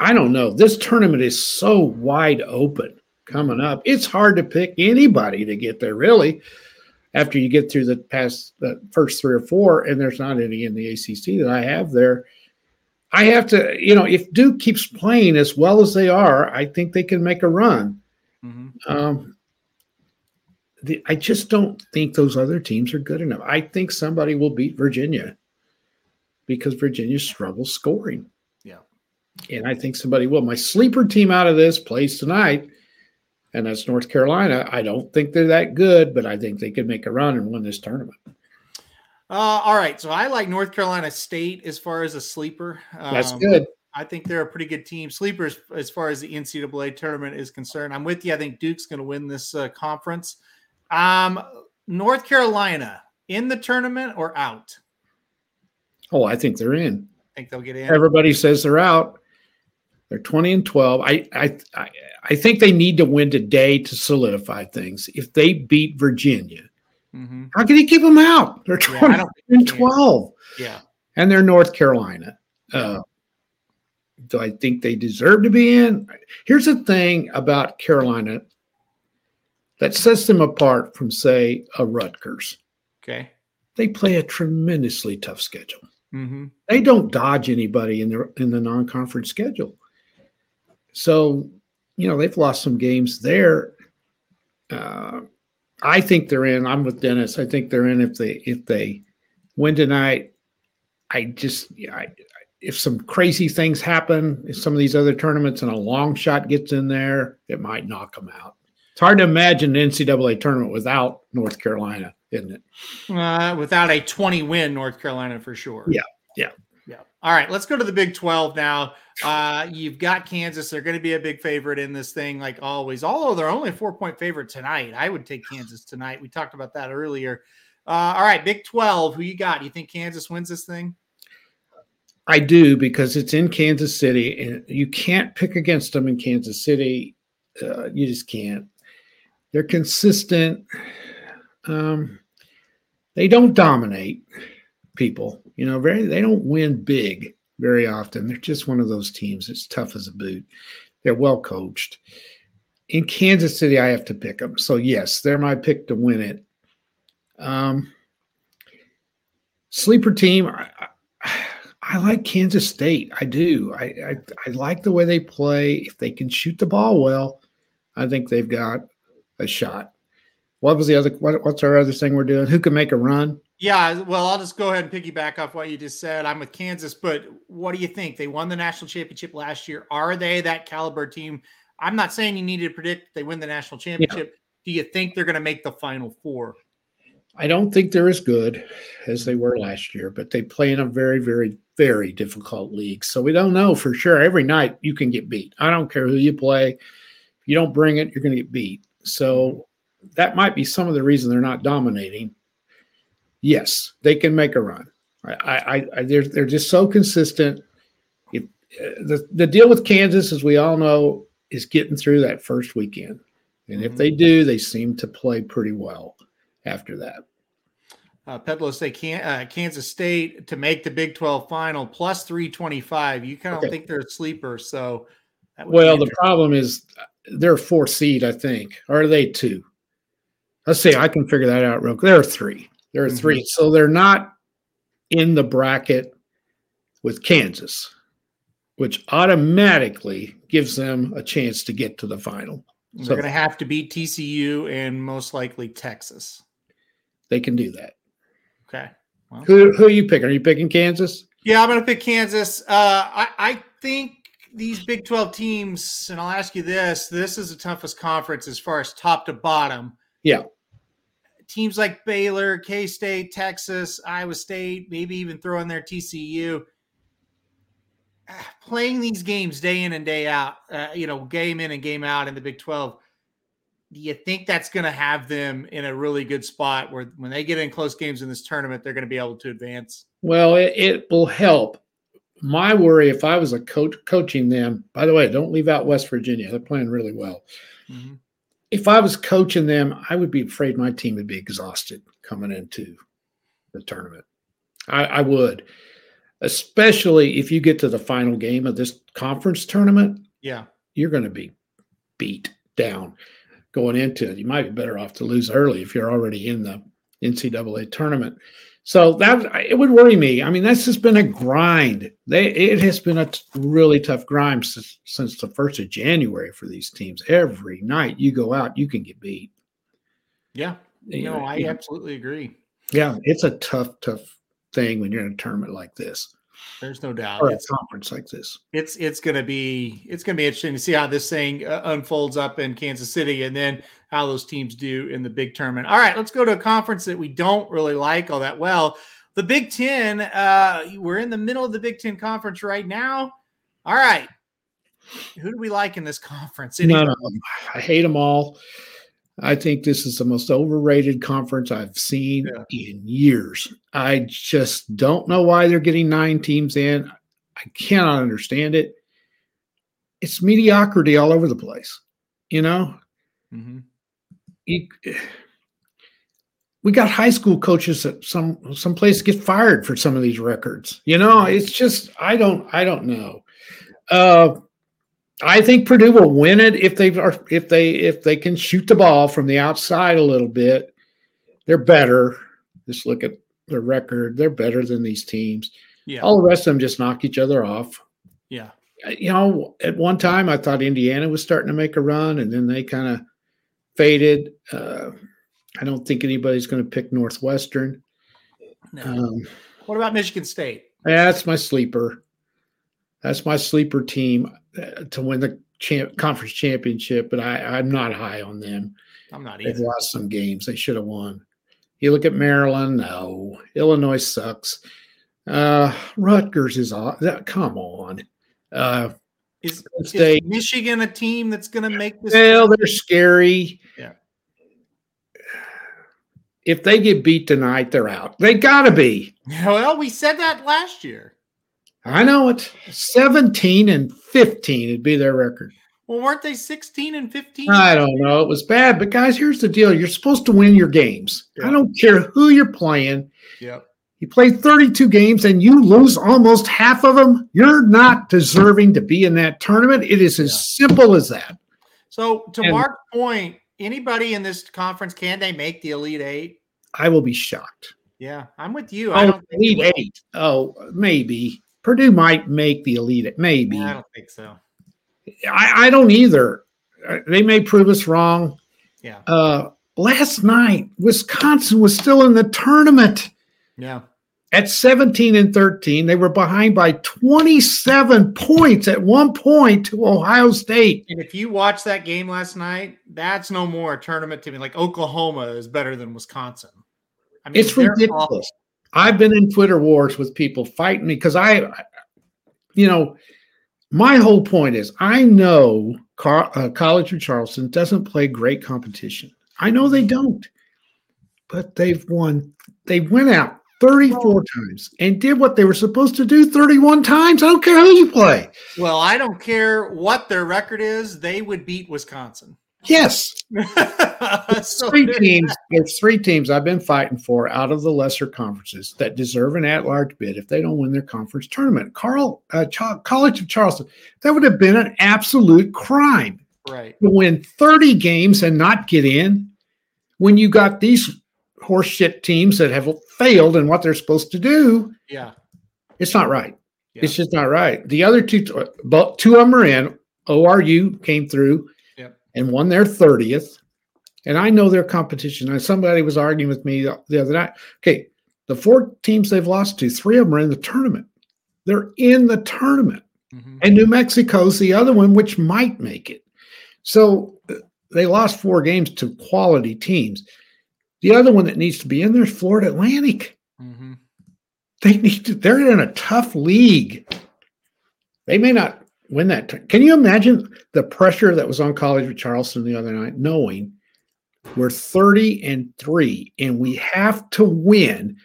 [SPEAKER 2] I don't know. This tournament is so wide open coming up. It's hard to pick anybody to get there, really, after you get through the past the first three or four, and there's not any in the ACC that I have there. I have to, you know, if Duke keeps playing as well as they are, I think they can make a run. Mm-hmm. Um, the, I just don't think those other teams are good enough. I think somebody will beat Virginia because Virginia struggles scoring.
[SPEAKER 3] Yeah.
[SPEAKER 2] And I think somebody will. My sleeper team out of this plays tonight, and that's North Carolina. I don't think they're that good, but I think they could make a run and win this tournament.
[SPEAKER 3] Uh, all right. So I like North Carolina State as far as a sleeper.
[SPEAKER 2] Um, that's good.
[SPEAKER 3] I think they're a pretty good team. Sleepers as far as the NCAA tournament is concerned. I'm with you. I think Duke's going to win this uh, conference. Um, North Carolina in the tournament or out?
[SPEAKER 2] Oh, I think they're in.
[SPEAKER 3] I think they'll get in.
[SPEAKER 2] Everybody says they're out. They're 20 and 12. I I I think they need to win today to solidify things. If they beat Virginia, mm-hmm. how can you keep them out? They're 20 yeah, and 12.
[SPEAKER 3] Yeah.
[SPEAKER 2] And they're North Carolina. Uh, do I think they deserve to be in? Here's the thing about Carolina that sets them apart from, say, a Rutgers.
[SPEAKER 3] Okay.
[SPEAKER 2] They play a tremendously tough schedule.
[SPEAKER 3] Mm-hmm.
[SPEAKER 2] They don't dodge anybody in the in the non-conference schedule. So, you know, they've lost some games there. Uh, I think they're in. I'm with Dennis. I think they're in if they if they win tonight. I just I, if some crazy things happen, if some of these other tournaments and a long shot gets in there, it might knock them out. It's hard to imagine an NCAA tournament without North Carolina, isn't it?
[SPEAKER 3] Uh, without a 20 win North Carolina for sure.
[SPEAKER 2] Yeah. Yeah.
[SPEAKER 3] Yeah. All right. Let's go to the Big 12 now. Uh, you've got Kansas. They're going to be a big favorite in this thing, like always. Although they're only a four point favorite tonight, I would take Kansas tonight. We talked about that earlier. Uh, all right. Big 12. Who you got? You think Kansas wins this thing?
[SPEAKER 2] I do because it's in Kansas City and you can't pick against them in Kansas City. Uh, you just can't. They're consistent. Um, they don't dominate people. You know, very they don't win big very often. They're just one of those teams. It's tough as a boot. They're well coached. In Kansas City, I have to pick them. So yes, they're my pick to win it. Um, sleeper team. I, I, like Kansas State. I do. I, I I like the way they play. If they can shoot the ball well, I think they've got a shot. What was the other? What, what's our other thing we're doing? Who can make a run?
[SPEAKER 3] Yeah, well, I'll just go ahead and piggyback off what you just said. I'm with Kansas, but what do you think? They won the national championship last year. Are they that caliber team? I'm not saying you need to predict they win the national championship. Yeah. Do you think they're going to make the final four?
[SPEAKER 2] I don't think they're as good as they were last year, but they play in a very, very, very difficult league. So we don't know for sure. Every night you can get beat. I don't care who you play. If you don't bring it, you're going to get beat. So that might be some of the reason they're not dominating. Yes, they can make a run. I, I, I they're they're just so consistent. If, uh, the the deal with Kansas, as we all know, is getting through that first weekend, and mm-hmm. if they do, they seem to play pretty well after that.
[SPEAKER 3] Uh, Pedlo say can, uh, Kansas State to make the Big 12 final plus 325. You kind of okay. think they're a sleeper. So,
[SPEAKER 2] well, the problem is they're four seed, I think. Or are they two? Let's see. I can figure that out real quick. There are three. There are mm-hmm. three. So they're not in the bracket with Kansas, which automatically gives them a chance to get to the final.
[SPEAKER 3] They're so, going to have to beat TCU and most likely Texas.
[SPEAKER 2] They can do that.
[SPEAKER 3] Okay.
[SPEAKER 2] Well, who who are you picking? Are you picking Kansas?
[SPEAKER 3] Yeah, I'm going to pick Kansas. Uh, I I think these Big 12 teams, and I'll ask you this this is the toughest conference as far as top to bottom.
[SPEAKER 2] Yeah.
[SPEAKER 3] Teams like Baylor, K State, Texas, Iowa State, maybe even throw in their TCU. [sighs] Playing these games day in and day out, uh, you know, game in and game out in the Big 12, do you think that's going to have them in a really good spot where when they get in close games in this tournament, they're going to be able to advance?
[SPEAKER 2] Well, it, it will help my worry if I was a coach coaching them, by the way, don't leave out West Virginia. They're playing really well. Mm-hmm. if I was coaching them, I would be afraid my team would be exhausted coming into the tournament. I, I would, especially if you get to the final game of this conference tournament.
[SPEAKER 3] Yeah.
[SPEAKER 2] You're going to be beat down going into it. You might be better off to lose early if you're already in the NCAA tournament. So that it would worry me. I mean, that's just been a grind. They it has been a t- really tough grind since, since the first of January for these teams. Every night you go out, you can get beat.
[SPEAKER 3] Yeah,
[SPEAKER 2] You
[SPEAKER 3] no,
[SPEAKER 2] know,
[SPEAKER 3] I absolutely agree.
[SPEAKER 2] yeah, it's a tough, tough thing when you're in a tournament like this
[SPEAKER 3] There's no doubt.
[SPEAKER 2] a
[SPEAKER 3] It's
[SPEAKER 2] conference like this.
[SPEAKER 3] it's it's gonna be it's gonna be interesting to see how this thing uh, unfolds up in Kansas City, and then how those teams do in the big tournament. All right, let's go to a conference that we don't really like all that well. The Big Ten. Uh, we're in the middle of the Big Ten conference right now. All right, who do we like in this conference?
[SPEAKER 2] No, no, I hate them all. I think this is the most overrated conference I've seen
[SPEAKER 3] Yeah.
[SPEAKER 2] in years. I just don't know why they're getting nine teams in. I cannot understand it. It's mediocrity all over the place. You know,
[SPEAKER 3] Mhm.
[SPEAKER 2] you, we got high school coaches that some some place get fired for some of these records. You know, it's just I don't I don't know. Uh, I think Purdue will win it if they are if they if they can shoot the ball from the outside a little bit. They're better. Just look at their record. They're better than these teams.
[SPEAKER 3] Yeah,
[SPEAKER 2] All the rest of them just knock each other off.
[SPEAKER 3] yeah,
[SPEAKER 2] You know, at one time I thought Indiana was starting to make a run, and then they kind of faded. Uh, I don't think anybody's going to pick Northwestern.
[SPEAKER 3] No.
[SPEAKER 2] Um,
[SPEAKER 3] What about Michigan State?
[SPEAKER 2] that's my sleeper. That's my sleeper team uh, to win the champ, conference championship, but I, I'm not high on them.
[SPEAKER 3] I'm not
[SPEAKER 2] They've lost some games they should have won. You look at Maryland, no. Illinois sucks. Uh, Rutgers is off. That, come on. Uh,
[SPEAKER 3] Is, is Michigan a team that's going to make this?
[SPEAKER 2] well, they're scary.
[SPEAKER 3] Yeah.
[SPEAKER 2] If they get beat tonight, they're out. They gotta be.
[SPEAKER 3] Well, we said that last year.
[SPEAKER 2] I know it. 17 and 15 would be their record.
[SPEAKER 3] Well, weren't they 16 and 15?
[SPEAKER 2] I don't know. It was bad, but guys, here's the deal. You're supposed to win your games.
[SPEAKER 3] Yeah.
[SPEAKER 2] I don't care who you're playing.
[SPEAKER 3] Yep.
[SPEAKER 2] You play 32 games and you lose almost half of them. You're not deserving to be in that tournament. It is as
[SPEAKER 3] Yeah.
[SPEAKER 2] simple as that.
[SPEAKER 3] So, to
[SPEAKER 2] And-
[SPEAKER 3] Mark's point, anybody in this conference can they make the Elite Eight?
[SPEAKER 2] I will be shocked.
[SPEAKER 3] Yeah, I'm with you. I
[SPEAKER 2] Oh,
[SPEAKER 3] don't
[SPEAKER 2] Elite. Eight. Oh, maybe. Purdue might make the Elite Eight. Maybe.
[SPEAKER 3] I
[SPEAKER 2] I,
[SPEAKER 3] don't think so.
[SPEAKER 2] I don't either. Uh, They may prove us wrong.
[SPEAKER 3] Yeah.
[SPEAKER 2] Uh, last night, Wisconsin was still in the tournament.
[SPEAKER 3] Yeah.
[SPEAKER 2] At 17 and 13, they were behind by 27 points at one point to Ohio State.
[SPEAKER 3] And if you watch that game last night, that's no more a tournament to me. Like Oklahoma is better than Wisconsin. I mean,
[SPEAKER 2] It's ridiculous.
[SPEAKER 3] awful.
[SPEAKER 2] I've been in Twitter wars with people fighting me because I, you know, my whole point is I know Car- uh, College of Charleston doesn't play great competition. I know they don't, but they've won. They went out 34 times and did what they were supposed to do 31 times. I don't care who you play.
[SPEAKER 3] Well, I don't care what their record is; they would beat Wisconsin.
[SPEAKER 2] Yes, [laughs] three teams. There's three teams I've been fighting for out of the lesser conferences that deserve an at-large bid if they don't win their conference tournament. Carl, uh, Ch- College of Charleston, that would have been an absolute crime
[SPEAKER 3] Right.
[SPEAKER 2] to win 30 games and not get in when you got these horseshit teams that have failed in what they're supposed to do.
[SPEAKER 3] Yeah.
[SPEAKER 2] It's not right.
[SPEAKER 3] Yeah.
[SPEAKER 2] It's just not right. The other two, but two of them are in. ORU came through. And won their 30th. And I know their competition. And somebody was arguing with me the the other night. Okay, the four teams they've lost to, three of them are in the tournament. They're in the tournament.
[SPEAKER 3] Mhm.
[SPEAKER 2] And New Mexico's the other one, which might make it. So uh, they lost four games to quality teams. The other one that needs to be in there is Florida Atlantic.
[SPEAKER 3] Mhm.
[SPEAKER 2] They need to, they're in a tough league. They may not win that. t- Can you imagine the pressure that was on College of Charleston the other night, knowing we're 30 and 3 and we have to win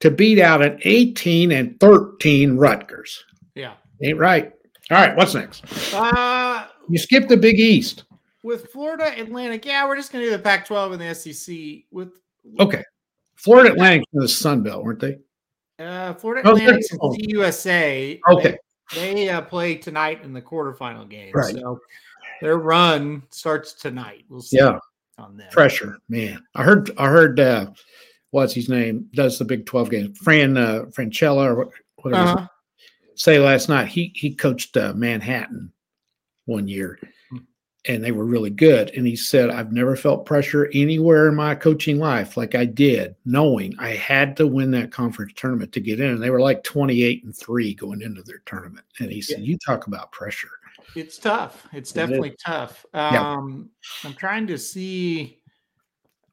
[SPEAKER 2] to beat out an 18 and 13 Rutgers?
[SPEAKER 3] Yeah.
[SPEAKER 2] Ain't right. All right, what's next?
[SPEAKER 3] Uh,
[SPEAKER 2] You skipped the Big East.
[SPEAKER 3] with Florida Atlantic, yeah, we're just gonna do the Pac-12 and the SEC. With
[SPEAKER 2] Okay. Florida Atlantic from the Sun Belt, weren't they?
[SPEAKER 3] uh, Florida
[SPEAKER 2] Oh,
[SPEAKER 3] Atlantic and
[SPEAKER 2] oh.
[SPEAKER 3] USA.
[SPEAKER 2] Okay.
[SPEAKER 3] They, uh, play tonight in the quarterfinal game.
[SPEAKER 2] Right.
[SPEAKER 3] So their run starts tonight. We'll see
[SPEAKER 2] Yeah.
[SPEAKER 3] on that.
[SPEAKER 2] Pressure, man. I heard I heard uh what's his name does the Big 12 game. Fran uh Franchella or whatever
[SPEAKER 3] Uh-huh.
[SPEAKER 2] say last night he he coached uh, Manhattan one year. And they were really good and he said I've never felt pressure anywhere in my coaching life like I did knowing I had to win that conference tournament to get in and they were like 28 and 3 going into their tournament and he said you talk about pressure
[SPEAKER 3] It's tough. It's
[SPEAKER 2] It
[SPEAKER 3] definitely tough.
[SPEAKER 2] Yeah.
[SPEAKER 3] Um, I'm trying to see.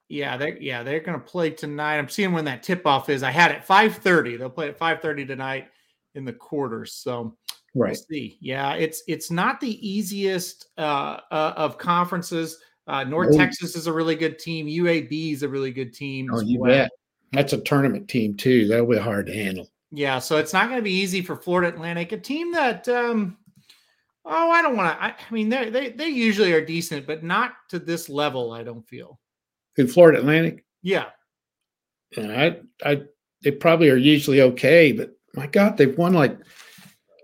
[SPEAKER 3] Yeah, they yeah they're going to play tonight. I'm seeing when that tip off is. I had it 5:30. They'll play at 5:30 tonight in the quarters. So
[SPEAKER 2] right
[SPEAKER 3] we'll see. Yeah, it's it's not the easiest uh, uh, of conferences. Uh, North
[SPEAKER 2] No.
[SPEAKER 3] Texas is a really good team. UAB is a really good team.
[SPEAKER 2] oh you
[SPEAKER 3] well.
[SPEAKER 2] bet that's a tournament team too that'll be hard to handle
[SPEAKER 3] Yeah, so it's not going to be easy for Florida Atlantic, a team that um oh, I don't want to I, I mean they they they usually are decent, but not to this level, I don't feel.
[SPEAKER 2] in Florida Atlantic
[SPEAKER 3] Yeah.
[SPEAKER 2] and I I they probably are usually okay but my god they've won like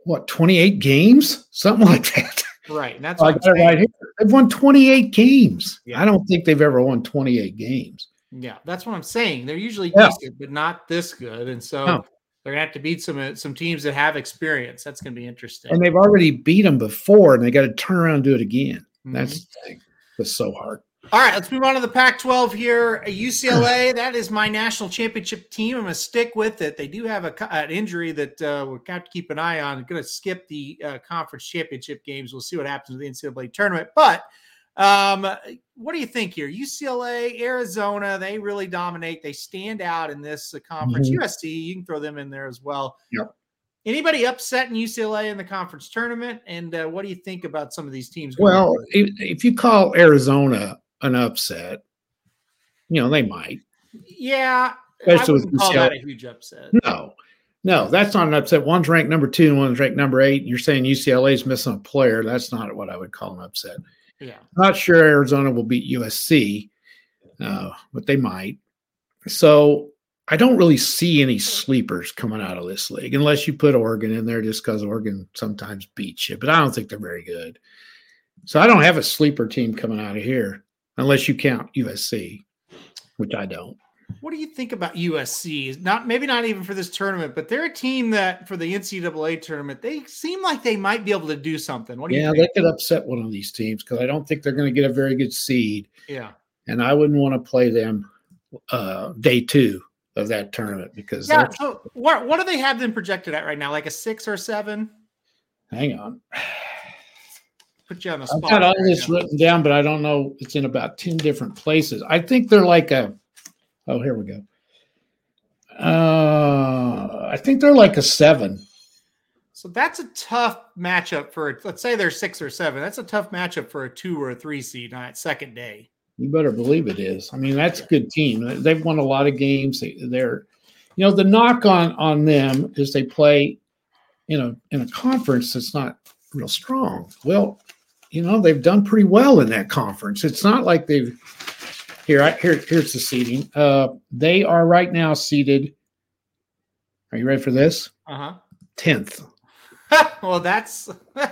[SPEAKER 2] what 28 games something like that
[SPEAKER 3] Right. And that's
[SPEAKER 2] I got it right here. They've won 28 games.
[SPEAKER 3] Yeah.
[SPEAKER 2] I don't think they've ever won 28 games.
[SPEAKER 3] Yeah, that's what I'm saying. They're usually
[SPEAKER 2] Yeah.
[SPEAKER 3] decent, but not this good. And so
[SPEAKER 2] No.
[SPEAKER 3] they're gonna have to beat some uh, some teams that have experience. That's gonna be interesting.
[SPEAKER 2] And they've already beat them before, and they got to turn around and do it again.
[SPEAKER 3] Mhm.
[SPEAKER 2] That's the thing. That's so hard.
[SPEAKER 3] All right, let's move on to the Pac 12 here. UCLA, [clears throat] that is my national championship team. I'm going to stick with it. They do have a, an injury that uh, we've got to keep an eye on. going to skip the uh, conference championship games. We'll see what happens with the NCAA tournament. But um, what do you think here? UCLA, Arizona, they really dominate. They stand out in this uh, conference.
[SPEAKER 2] Mhm.
[SPEAKER 3] USC, you can throw them in there as well.
[SPEAKER 2] Yep.
[SPEAKER 3] Anybody upset in UCLA in the conference tournament? And uh, what do you think about some of these teams?
[SPEAKER 2] Well, if, if you call Arizona an upset, you know, they might.
[SPEAKER 3] yeah, I
[SPEAKER 2] Especially with
[SPEAKER 3] wouldn't call that a huge upset.
[SPEAKER 2] No, no, that's not an upset. One's ranked number two and one's ranked number eight. You're saying UCLA is missing a player. That's not what I would call an upset.
[SPEAKER 3] Yeah.
[SPEAKER 2] Not sure Arizona will beat USC, uh, but they might. So I don't really see any sleepers coming out of this league unless you put Oregon in there just because Oregon sometimes beats you, but I don't think they're very good. So I don't have a sleeper team coming out of here unless you count USC, which I don't.
[SPEAKER 3] What do you think about USC? Not maybe not even for this tournament, but they're a team that for the NCAA tournament, they seem like they might be able to do something. What do
[SPEAKER 2] Yeah,
[SPEAKER 3] you
[SPEAKER 2] they could upset one of these teams because I don't think they're going to get a very good seed,
[SPEAKER 3] yeah.
[SPEAKER 2] and I wouldn't want to play them uh, day two of that tournament because
[SPEAKER 3] Yeah. So what what do they have them projected at right now? Like a six or seven?
[SPEAKER 2] hang on.
[SPEAKER 3] Put you on the
[SPEAKER 2] I've got all this
[SPEAKER 3] yeah.
[SPEAKER 2] written down, but I don't know. It's in about 10 different places. I think they're like a, oh, here we go. Uh, I think they're like a seven.
[SPEAKER 3] So that's a tough matchup for let's say they're six or seven. That's a tough matchup for a two or a three seed on that second day.
[SPEAKER 2] You better believe it is. I mean, that's a good team. They've won a lot of games. They, they're, you know, the knock on on them is they play, you know, in a conference that's not real strong. Well, you know, they've done pretty well in that conference. It's not like they've here. I, here, here's the seating. Uh, they are right now seated. Are you ready for this?
[SPEAKER 3] Uh huh. Tenth. [laughs] well, that's [laughs]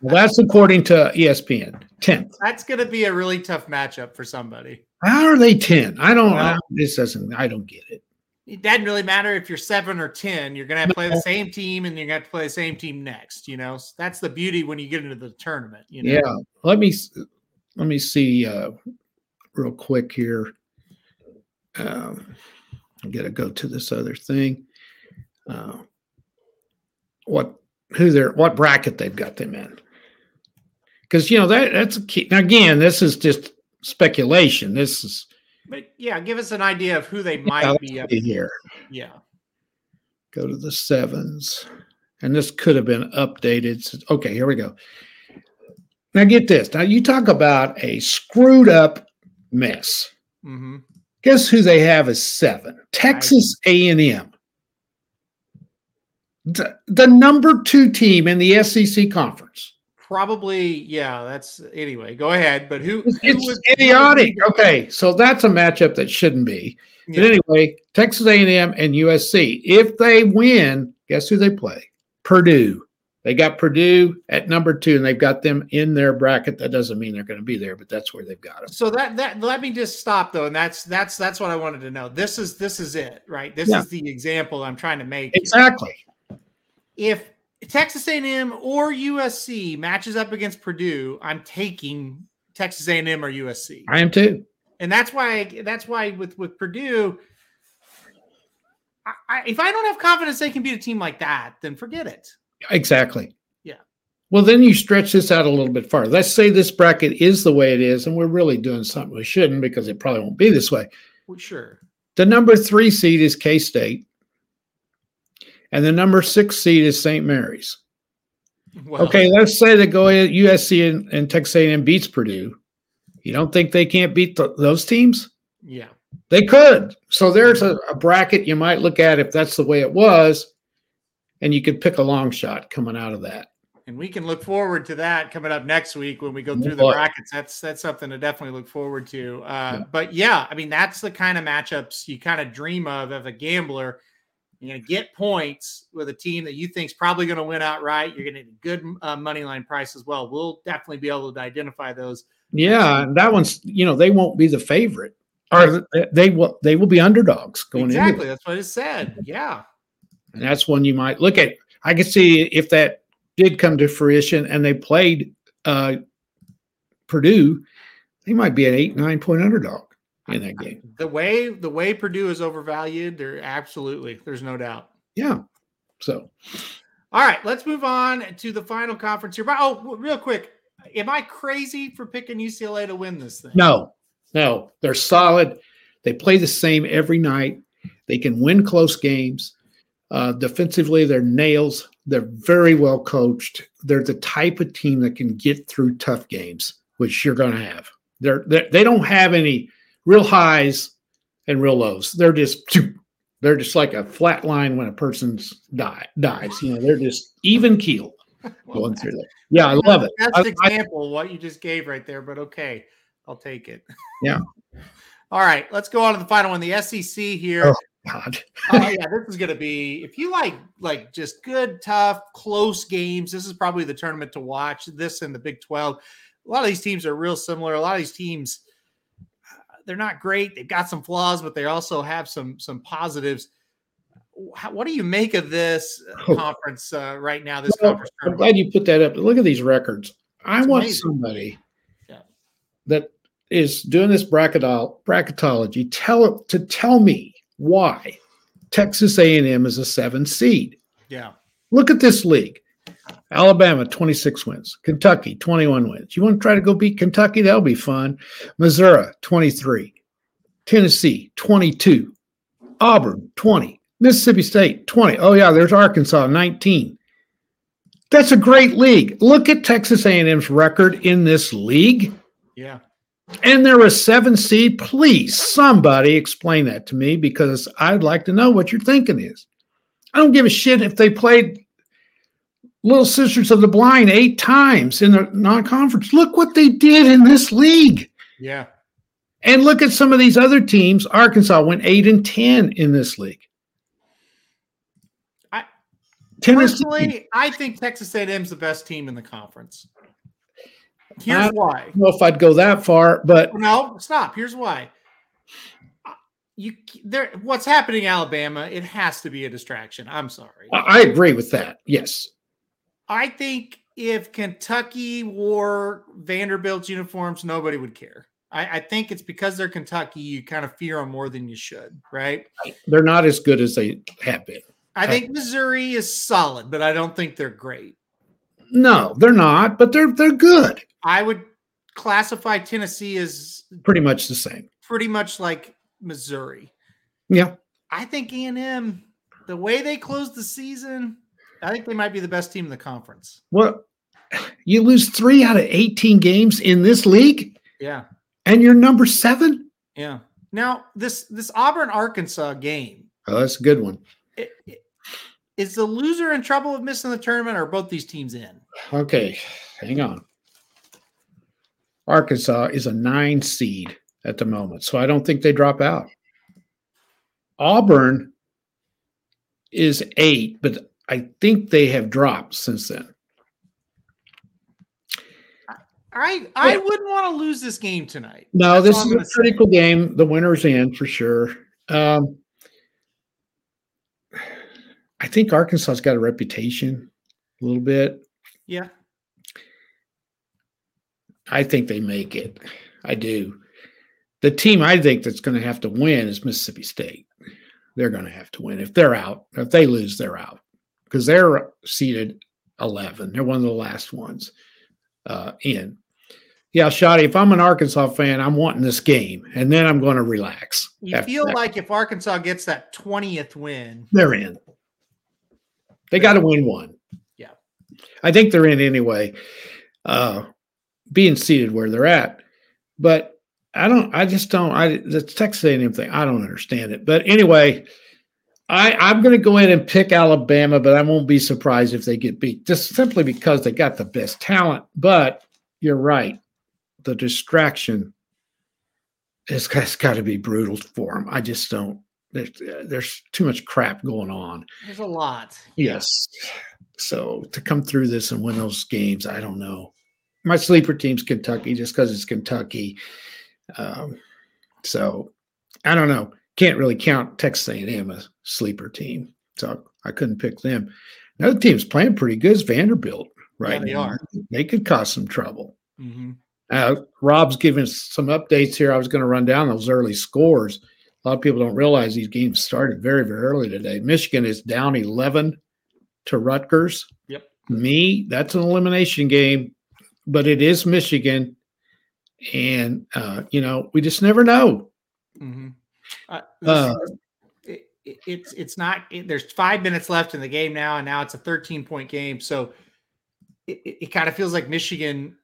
[SPEAKER 2] Well, that's according to ESPN. Tenth.
[SPEAKER 3] that's going to be a really tough matchup for somebody.
[SPEAKER 2] How are they ten? I don't.
[SPEAKER 3] Well-
[SPEAKER 2] I, this doesn't. I don't get it.
[SPEAKER 3] It doesn't really matter if you're seven or ten. You're gonna have to play the same team, and you're gonna have to play the same team next. You know, So that's the beauty when you get into the tournament. You know,
[SPEAKER 2] Yeah. Let me let me see uh, real quick here. Um, I got to go to this other thing. Uh, what who they're what bracket they've got them in? Because you know that that's a key. Now again, this is just speculation. This is
[SPEAKER 3] but yeah, give us an idea of who they might
[SPEAKER 2] yeah,
[SPEAKER 3] be up.
[SPEAKER 2] here.
[SPEAKER 3] Yeah,
[SPEAKER 2] Go to the sevens, and this could have been updated. Okay, here we go. Now get this. Now you talk about a screwed up mess.
[SPEAKER 3] Mm-hmm.
[SPEAKER 2] Guess who they have as seven? Texas A&M. The, the number two team in the SEC conference.
[SPEAKER 3] Probably yeah. That's anyway. Go ahead. But who? Who
[SPEAKER 2] it's
[SPEAKER 3] was-
[SPEAKER 2] idiotic. Okay, so that's a matchup that shouldn't be. But anyway, Texas A&M and USC. If they win, guess who they play? Purdue. They got Purdue at number two, and they've got them in their bracket. That doesn't mean they're going to be there, but that's where they've got them.
[SPEAKER 3] So that that let me just stop though, and that's that's that's what I wanted to know. This is this is it, right? This
[SPEAKER 2] Yeah.
[SPEAKER 3] is the example I'm trying to make.
[SPEAKER 2] Exactly.
[SPEAKER 3] If Texas A&M or USC matches up against Purdue, I'm taking Texas A&M or USC,
[SPEAKER 2] I am too.
[SPEAKER 3] and that's why that's why with with Purdue. I, I, if I don't have confidence they can beat a team like that, then forget it.
[SPEAKER 2] Exactly.
[SPEAKER 3] Yeah.
[SPEAKER 2] Well, then you stretch this out a little bit farther. Let's say this bracket is the way it is, and we're really doing something we shouldn't because it probably won't be this way.
[SPEAKER 3] Well, sure.
[SPEAKER 2] The number three seed is K State, and the number six seed is St. Mary's.
[SPEAKER 3] Well,
[SPEAKER 2] Okay, let's say they go in- USC and, and Texas A&M beats Purdue. You don't think they can't beat th- those teams?
[SPEAKER 3] Yeah.
[SPEAKER 2] They could. So there's a, a bracket you might look at if that's the way it was, and you could pick a long shot coming out of that.
[SPEAKER 3] And we can look forward to that coming up next week when we go through the brackets. That's that's something to definitely look forward to. Uh,
[SPEAKER 2] Yeah.
[SPEAKER 3] But yeah, I mean that's the kind of matchups you kind of dream of as a gambler. You're going to get points with a team that you think's probably going to win outright. You're going to get a good uh, money line price as well. We'll definitely be able to identify those.
[SPEAKER 2] Yeah, that one's you know they won't be the favorite, or they will they will be underdogs going in. exactly,
[SPEAKER 3] that's what it said. Yeah,
[SPEAKER 2] And that's one you might look at. I could see if that did come to fruition and they played uh, Purdue, they might be an eight nine point underdog in that game.
[SPEAKER 3] the way the way Purdue is overvalued, there absolutely, there's no doubt.
[SPEAKER 2] Yeah, so
[SPEAKER 3] All right, let's move on to the final conference here. But oh, real quick, am I crazy for picking UCLA to win this thing?
[SPEAKER 2] no, no, they're solid. They play the same every night. They can win close games. Uh, defensively, they're nails. They're very well coached. They're the type of team that can get through tough games, which you're going to have. They're, they're they don't have any real highs and real lows. They're just they're just like a flat line when a person's die dies. You know, they're just even keel
[SPEAKER 3] Well, [laughs]
[SPEAKER 2] going through that. Yeah, I love it.
[SPEAKER 3] That's
[SPEAKER 2] I-
[SPEAKER 3] an
[SPEAKER 2] I-
[SPEAKER 3] example of what you just gave right there, but okay, I'll take it.
[SPEAKER 2] Yeah. [laughs]
[SPEAKER 3] All right, let's go on to the final one. The SEC here.
[SPEAKER 2] Oh. God.
[SPEAKER 3] oh yeah, this is gonna be if you like like just good, tough, close games. This is probably the tournament to watch. This and the Big Twelve. A lot of these teams are real similar. A lot of these teams, they're not great. They've got some flaws, but they also have some some positives. How, what do you make of this [laughs] conference uh, right now? This
[SPEAKER 2] Well,
[SPEAKER 3] conference
[SPEAKER 2] I'm glad you put that up. Look at these records. I want
[SPEAKER 3] amazing.
[SPEAKER 2] somebody
[SPEAKER 3] Yeah.
[SPEAKER 2] that is doing this bracketol- bracketology tell to tell me why Texas A&M is a seven seed.
[SPEAKER 3] Yeah,
[SPEAKER 2] Look at this league. Alabama 26 wins, Kentucky 21 wins. You want to try to go beat Kentucky? That'll be fun. Missouri 23, Tennessee 22, Auburn 20, Mississippi State 20. Oh yeah, there's Arkansas 19. That's a great league. Look at Texas A&M's record in this league.
[SPEAKER 3] yeah.
[SPEAKER 2] And they're a seven seed. Please, somebody explain that to me because I'd like to know what your thinking is. I don't give a shit if they played Little Sisters of the Blind eight times in the non conference. Look what they did in this league.
[SPEAKER 3] Yeah.
[SPEAKER 2] And look at some of these other teams. Arkansas went eight and 10 in this league.
[SPEAKER 3] I-
[SPEAKER 2] Tennessee.
[SPEAKER 3] Personally, I think Texas A&M's the best team in the conference. Here's
[SPEAKER 2] I-
[SPEAKER 3] why.
[SPEAKER 2] I don't know if I'd go that far, but
[SPEAKER 3] No, stop. Here's why. Uh, You there. What's happening, Alabama? It has to be a distraction. I'm sorry.
[SPEAKER 2] I I agree with that. Yes.
[SPEAKER 3] I think if Kentucky wore Vanderbilt's uniforms, nobody would care. I, I think it's because they're Kentucky. You kind of fear them more than you should, right?
[SPEAKER 2] They're not as good as they have been.
[SPEAKER 3] I think Missouri is solid, but I don't think they're great.
[SPEAKER 2] No, they're not, but they're they're good.
[SPEAKER 3] I would classify Tennessee as
[SPEAKER 2] Pretty much the same.
[SPEAKER 3] pretty much like Missouri.
[SPEAKER 2] Yeah.
[SPEAKER 3] I think A&M, the way they closed the season, I think they might be the best team in the conference.
[SPEAKER 2] Well, you lose three out of 18 games in this league
[SPEAKER 3] Yeah.
[SPEAKER 2] and you're number seven?
[SPEAKER 3] Yeah. Now, this this Auburn Arkansas game,
[SPEAKER 2] Oh, that's a good one.
[SPEAKER 3] it, it- is the loser in trouble of missing the tournament, or are both these teams in?
[SPEAKER 2] Okay, hang on. Arkansas is a nine seed at the moment, so I don't think they drop out. Auburn is eight, but I think they have dropped since then.
[SPEAKER 3] I I
[SPEAKER 2] Yeah.
[SPEAKER 3] wouldn't want to lose this game tonight.
[SPEAKER 2] No,
[SPEAKER 3] That's
[SPEAKER 2] this is a
[SPEAKER 3] gonna say.
[SPEAKER 2] critical game. The winner's in for sure. Um, I think Arkansas's got a reputation a little bit.
[SPEAKER 3] Yeah.
[SPEAKER 2] I think they make it. I do. The team I think that's going to have to win is Mississippi State. They're going to have to win. If they're out, if they lose, they're out because they're seated 11. They're one of the last ones uh, in. Yeah, Shotty, if I'm an Arkansas fan, I'm wanting this game and then I'm going to relax.
[SPEAKER 3] You feel
[SPEAKER 2] that.
[SPEAKER 3] like if Arkansas gets that 20th win,
[SPEAKER 2] they're in. They got to win one.
[SPEAKER 3] Yeah.
[SPEAKER 2] I think they're in anyway, uh, being seated where they're at. But I don't, I just don't, I, the Texas A&M thing, I don't understand it. But anyway, I, I'm going to go in and pick Alabama, but I won't be surprised if they get beat just simply because they got the best talent. But you're right. The distraction has, has got to be brutal for them. I just don't, there's, there's too much crap going on.
[SPEAKER 3] there's a lot.
[SPEAKER 2] Yes. So to come through this and win those games, I don't know. My sleeper team's Kentucky just because it's Kentucky. Um, so I don't know. Can't really count Texas A&M a sleeper team. So I couldn't pick them. Another team's playing pretty good is Vanderbilt, right?
[SPEAKER 3] they
[SPEAKER 2] now.
[SPEAKER 3] are.
[SPEAKER 2] They could cause some trouble.
[SPEAKER 3] Mhm.
[SPEAKER 2] Uh, Rob's giving us some updates here. I was going to run down those early scores. A lot of people don't realize these games started very, very early today. Michigan is down 11 to Rutgers.
[SPEAKER 3] Yep.
[SPEAKER 2] Me, that's an elimination game, but it is Michigan. And, uh, you know, we just never know.
[SPEAKER 3] Mhm. Uh,
[SPEAKER 2] Uh,
[SPEAKER 3] it, it- it's it's not. It, there's five minutes left in the game now, and now it's a 13 point game. So it, it, kind of feels like Michigan.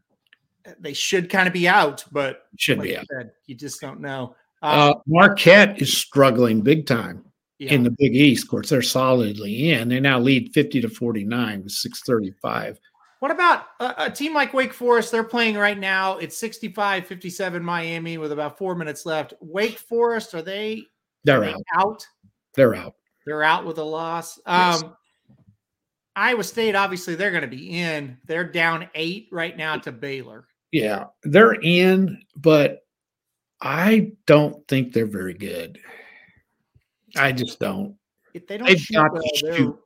[SPEAKER 3] They should kind of be out, but
[SPEAKER 2] Should
[SPEAKER 3] like
[SPEAKER 2] be
[SPEAKER 3] you
[SPEAKER 2] out.
[SPEAKER 3] said, you just don't know.
[SPEAKER 2] Uh, Marquette is struggling big time
[SPEAKER 3] yeah.
[SPEAKER 2] in the Big East. Of course, they're solidly in. They now lead 50 to 49 with 635.
[SPEAKER 3] What about a, a team like Wake Forest? They're playing right now. It's 65 57 Miami with about four minutes left. Wake Forest, are they,
[SPEAKER 2] They're
[SPEAKER 3] they
[SPEAKER 2] out.
[SPEAKER 3] out?
[SPEAKER 2] They're out.
[SPEAKER 3] They're out with a loss.
[SPEAKER 2] Yes.
[SPEAKER 3] Um, Iowa State, obviously, they're going to be in. They're down eight right now to Baylor.
[SPEAKER 2] Yeah, they're in, but I don't think they're very good. I just don't.
[SPEAKER 3] If they don't
[SPEAKER 2] They've
[SPEAKER 3] shoot well,
[SPEAKER 2] shoot.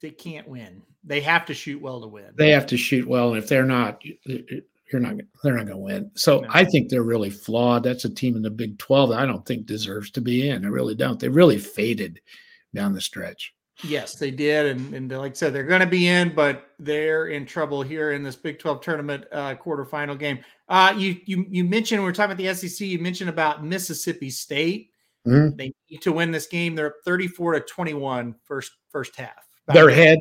[SPEAKER 3] they can't win. They have to shoot well to win.
[SPEAKER 2] They have to shoot well, and if they're not, you're not. They're not going to win. So
[SPEAKER 3] No.
[SPEAKER 2] I think they're really flawed. That's a team in the Big Twelve that I don't think deserves to be in. I really don't. They really faded down the stretch.
[SPEAKER 3] Yes, they did, and and like I said, they're going to be in, but they're in trouble here in this Big Twelve tournament uh, quarterfinal game. Uh, you you you mentioned we're talking about the SEC. You mentioned about Mississippi State.
[SPEAKER 2] Mhm.
[SPEAKER 3] They need to win this game. They're up thirty-four to 21 first first half.
[SPEAKER 2] They're ahead.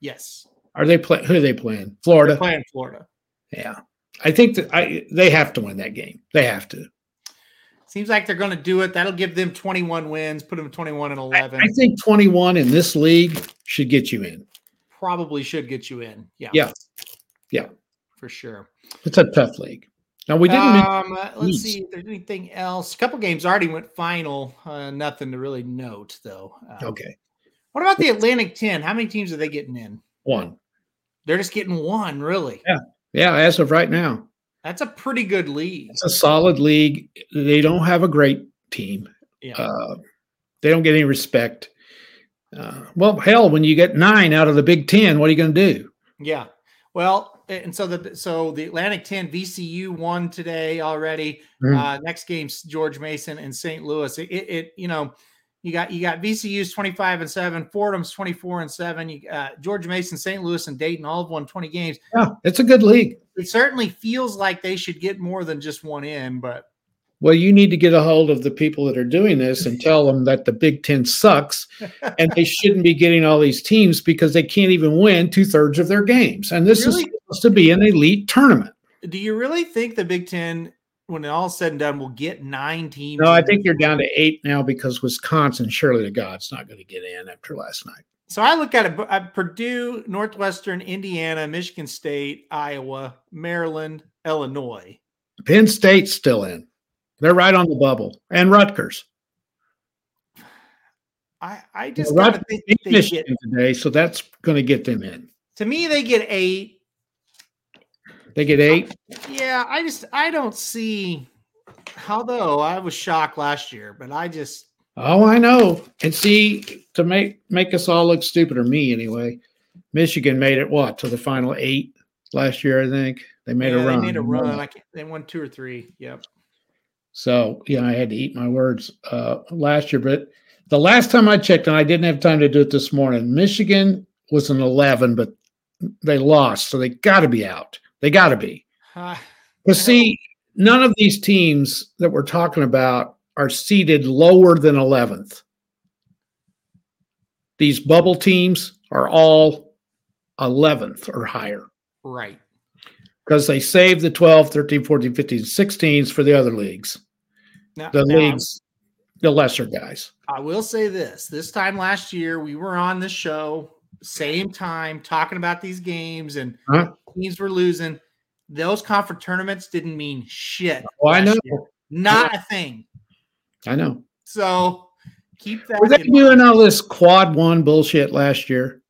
[SPEAKER 3] Yes,
[SPEAKER 2] Are they playing? Who are they playing?
[SPEAKER 3] they're
[SPEAKER 2] Florida.
[SPEAKER 3] playing Florida.
[SPEAKER 2] Yeah, I think that I they have to win that game. They have to.
[SPEAKER 3] Seems like they're going to do it. That'll give them 21 wins, put them 21 and 11.
[SPEAKER 2] I think 21 in this league should get you in.
[SPEAKER 3] Probably should get you in. Yeah.
[SPEAKER 2] Yeah. Yeah.
[SPEAKER 3] For sure.
[SPEAKER 2] It's a tough league. Now we didn't.
[SPEAKER 3] Um, uh, let's
[SPEAKER 2] East.
[SPEAKER 3] see if there's anything else. A couple games already went final. Uh, nothing to really note, though. Uh,
[SPEAKER 2] okay,
[SPEAKER 3] What about the Atlantic 10? How many teams are they getting in?
[SPEAKER 2] one.
[SPEAKER 3] They're just getting one, really.
[SPEAKER 2] Yeah. Yeah, as of right now,
[SPEAKER 3] That's a pretty good lead.
[SPEAKER 2] it's a solid league. They don't have a great team.
[SPEAKER 3] Yeah.
[SPEAKER 2] Uh, they don't get any respect. Uh, well, hell, when you get nine out of the Big Ten, what are you going to do?
[SPEAKER 3] Yeah. Well, and so the so the Atlantic 10 VCU won today already.
[SPEAKER 2] Mhm.
[SPEAKER 3] Uh, next game's George Mason and St. Louis. It, it, it, you know you got you got VCU's 25 and 7, Fordham's 24 and 7. You uh, George Mason, St. Louis, and Dayton all have won 20 games.
[SPEAKER 2] Yeah, it's a good league.
[SPEAKER 3] It certainly feels like they should get more than just one in, but
[SPEAKER 2] Well, you need to get a hold of the people that are doing this and [laughs] tell them that the Big Ten sucks and they shouldn't be getting all these teams because they can't even win two thirds of their games. And this
[SPEAKER 3] Really?
[SPEAKER 2] is supposed to be an elite tournament.
[SPEAKER 3] do you really think the Big 10 when it all said and done we'll get 9 teams?
[SPEAKER 2] No, I think you're down to eight now because Wisconsin, surely to God, is not going to get in after last night.
[SPEAKER 3] So I look at it: at Purdue, Northwestern, Indiana, Michigan State, Iowa, Maryland, Illinois.
[SPEAKER 2] Penn State's still in. They're right on the bubble, and Rutgers.
[SPEAKER 3] I I just
[SPEAKER 2] Well, Rutgers
[SPEAKER 3] think they get,
[SPEAKER 2] Michigan today, so that's going to get them in.
[SPEAKER 3] to me they get eight.
[SPEAKER 2] They get eight.
[SPEAKER 3] Yeah, I just I don't see. Although I was shocked last year, but I just
[SPEAKER 2] Oh, I know. And see, to make make us all look stupid, or me anyway, Michigan made it what to the final eight last year. I think they made
[SPEAKER 3] yeah,
[SPEAKER 2] a run.
[SPEAKER 3] They made a run. I can't, they won two or three. Yep.
[SPEAKER 2] So yeah, I had to eat my words uh, last year. But the last time I checked, and I didn't have time to do it this morning, Michigan was an eleven, but they lost, so they got to be out. They got to be.
[SPEAKER 3] Uh,
[SPEAKER 2] Because see, none of these teams that we're talking about are seated lower than 11th. These bubble teams are all 11th or higher
[SPEAKER 3] right.
[SPEAKER 2] because they save the 12, 13, 14, 15, 16s for the other leagues,
[SPEAKER 3] Now,
[SPEAKER 2] the
[SPEAKER 3] now,
[SPEAKER 2] leagues, the lesser guys.
[SPEAKER 3] I will say this: this time last year, we were on the show, same time, talking about these games, and
[SPEAKER 2] Huh?
[SPEAKER 3] teams were losing. Those conference tournaments didn't mean shit.
[SPEAKER 2] Oh, I know.
[SPEAKER 3] year. Not a thing.
[SPEAKER 2] I know.
[SPEAKER 3] So keep that.
[SPEAKER 2] Were they
[SPEAKER 3] in mind.
[SPEAKER 2] doing all this quad one bullshit last year?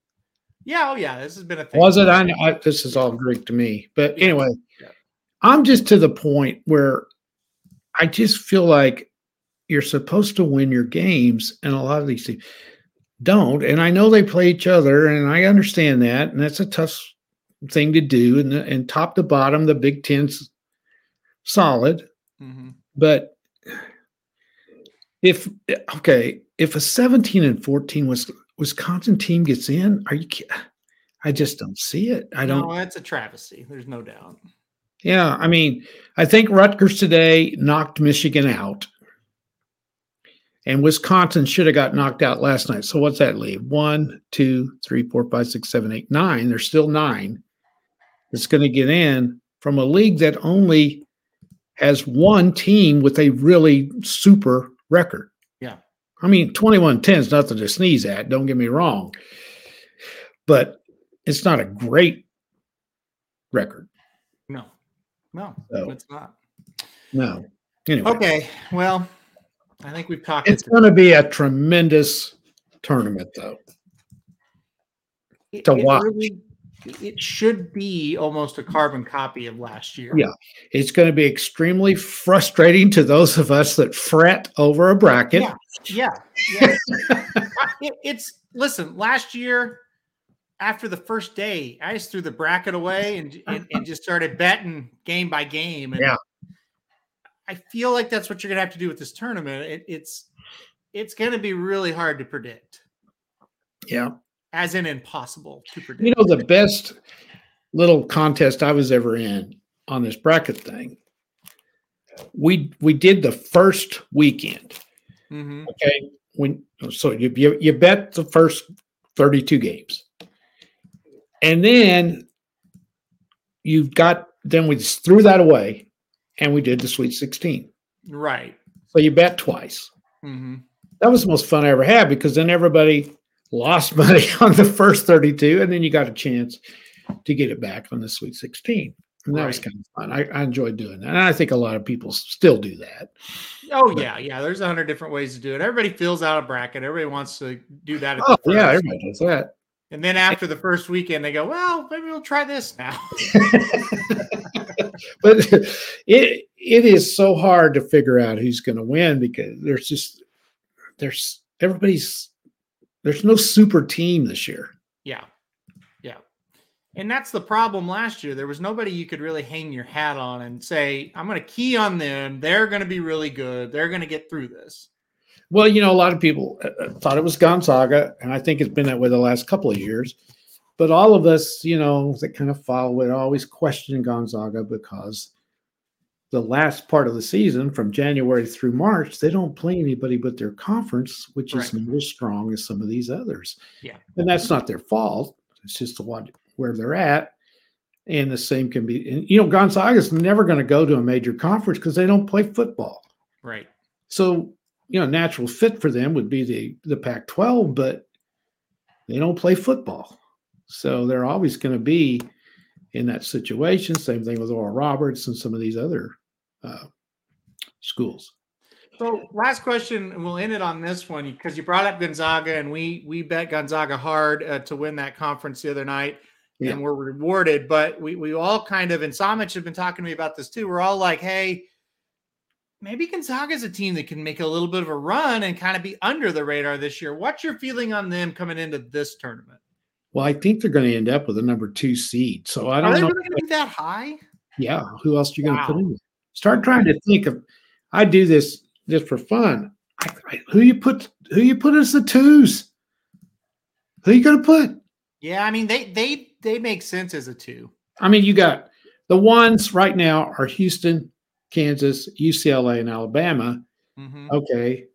[SPEAKER 3] Yeah, oh yeah, this has been a thing.
[SPEAKER 2] Was it? I know I, this is all Greek to me. But anyway,
[SPEAKER 3] Yeah.
[SPEAKER 2] I'm just to the point where I just feel like you're supposed to win your games, and a lot of these teams don't. And I know they play each other, and I understand that, and that's a tough thing to do. And, and top to bottom, the Big Ten's solid,
[SPEAKER 3] Mhm.
[SPEAKER 2] but if okay, if a 17 and 14 was Wisconsin team gets in, are you? I just don't see it. I don't.
[SPEAKER 3] No, that's a travesty. There's no doubt.
[SPEAKER 2] Yeah, I mean, I think Rutgers today knocked Michigan out, and Wisconsin should have got knocked out last night. So what's that leave? One, two, three, four, five, six, seven, eight, nine. There's still nine that's going to get in from a league that only has one team with a really super record.
[SPEAKER 3] Yeah.
[SPEAKER 2] I mean, 21 10 is nothing to sneeze at. Don't get me wrong. But it's not a great record.
[SPEAKER 3] No, no,
[SPEAKER 2] So-
[SPEAKER 3] it's not.
[SPEAKER 2] No. Anyway,
[SPEAKER 3] Okay, well, I think we've talked.
[SPEAKER 2] it's going to be a tremendous tournament, though.
[SPEAKER 3] it,
[SPEAKER 2] to
[SPEAKER 3] it
[SPEAKER 2] watch.
[SPEAKER 3] really- it should be almost a carbon copy of last year.
[SPEAKER 2] Yeah. It's going to be extremely frustrating to those of us that fret over a bracket.
[SPEAKER 3] Yeah. Yeah, yeah. [laughs] It- it's listen. Last year, after the first day, I just threw the bracket away and and, and just started betting game by game. And
[SPEAKER 2] Yeah.
[SPEAKER 3] I feel like that's what you're gonna have to do with this tournament. It, it's it's gonna be really hard to predict,
[SPEAKER 2] Yeah.
[SPEAKER 3] as in impossible to predict.
[SPEAKER 2] You know, the best little contest I was ever in on this bracket thing, we we did the first weekend.
[SPEAKER 3] Mhm.
[SPEAKER 2] Okay. When so you, you you bet the first 32 games. And then you've got then we just threw that away and we did the sweet 16.
[SPEAKER 3] right.
[SPEAKER 2] So you bet twice.
[SPEAKER 3] hmm
[SPEAKER 2] That was the most fun I ever had because then everybody lost [laughs] money on the first 32 and then you got a chance to get it back on the sweet 16. And that was kind of fun. I, I enjoyed doing that. And I think a lot of people still do that.
[SPEAKER 3] Oh yeah, yeah. There's a hundred different ways to do it. Everybody fills out a bracket. Everybody wants to do that. At
[SPEAKER 2] Oh, yeah, everybody does that.
[SPEAKER 3] And then after the first weekend, they go, "Well, maybe we'll try this now." [laughs] [laughs]
[SPEAKER 2] but it it is so hard to figure out who's going to win because there's just there's everybody's there's no super team this year.
[SPEAKER 3] Yeah. Yeah. And that's the problem last year. There was nobody you could really hang your hat on and say, I'm going to key on them. They're going to be really good. They're going to get through this.
[SPEAKER 2] Well, you know, a lot of people uh, uh, thought it was Gonzaga, and I think it's been that way the last couple of years. But all of us, you know, that kind of follow it always question Gonzaga because the last part of the season, from January through March, they don't play anybody but their conference, which is not as strong as some of these others.
[SPEAKER 3] Yeah.
[SPEAKER 2] and that's not their fault. It's just what where they're at. And the same can be, and, you know, Gonzaga's never going to go to a major conference because they don't play football.
[SPEAKER 3] Right.
[SPEAKER 2] So, you know, natural fit for them would be the the Pac-12, but They don't play football. So they're always going to be in that situation. Same thing with Oral Roberts and some of these other uh, schools.
[SPEAKER 3] So last question, and we'll end it on this one because you brought up Gonzaga, and we we bet Gonzaga hard uh, to win that conference the other night,
[SPEAKER 2] Yeah.
[SPEAKER 3] and we're rewarded. But we we all kind of, and Samich have been talking to me about this too. We're all like, hey, maybe Gonzaga is a team that can make a little bit of a run and kind of be under the radar this year. What's your feeling on them coming into this tournament?
[SPEAKER 2] Well, I think they're going to end up with a number two seed. So I don't Are
[SPEAKER 3] they
[SPEAKER 2] know.
[SPEAKER 3] really going to be that high?
[SPEAKER 2] Yeah, who else are you going to put in there? Start trying to think of. I do this just for fun. I, I, who you put? Who you put as the twos? Who are you going to put?
[SPEAKER 3] Yeah, I mean they they they make sense as a two.
[SPEAKER 2] I mean, you got the ones right now are Houston, Kansas, UCLA, and Alabama.
[SPEAKER 3] Mhm.
[SPEAKER 2] Okay,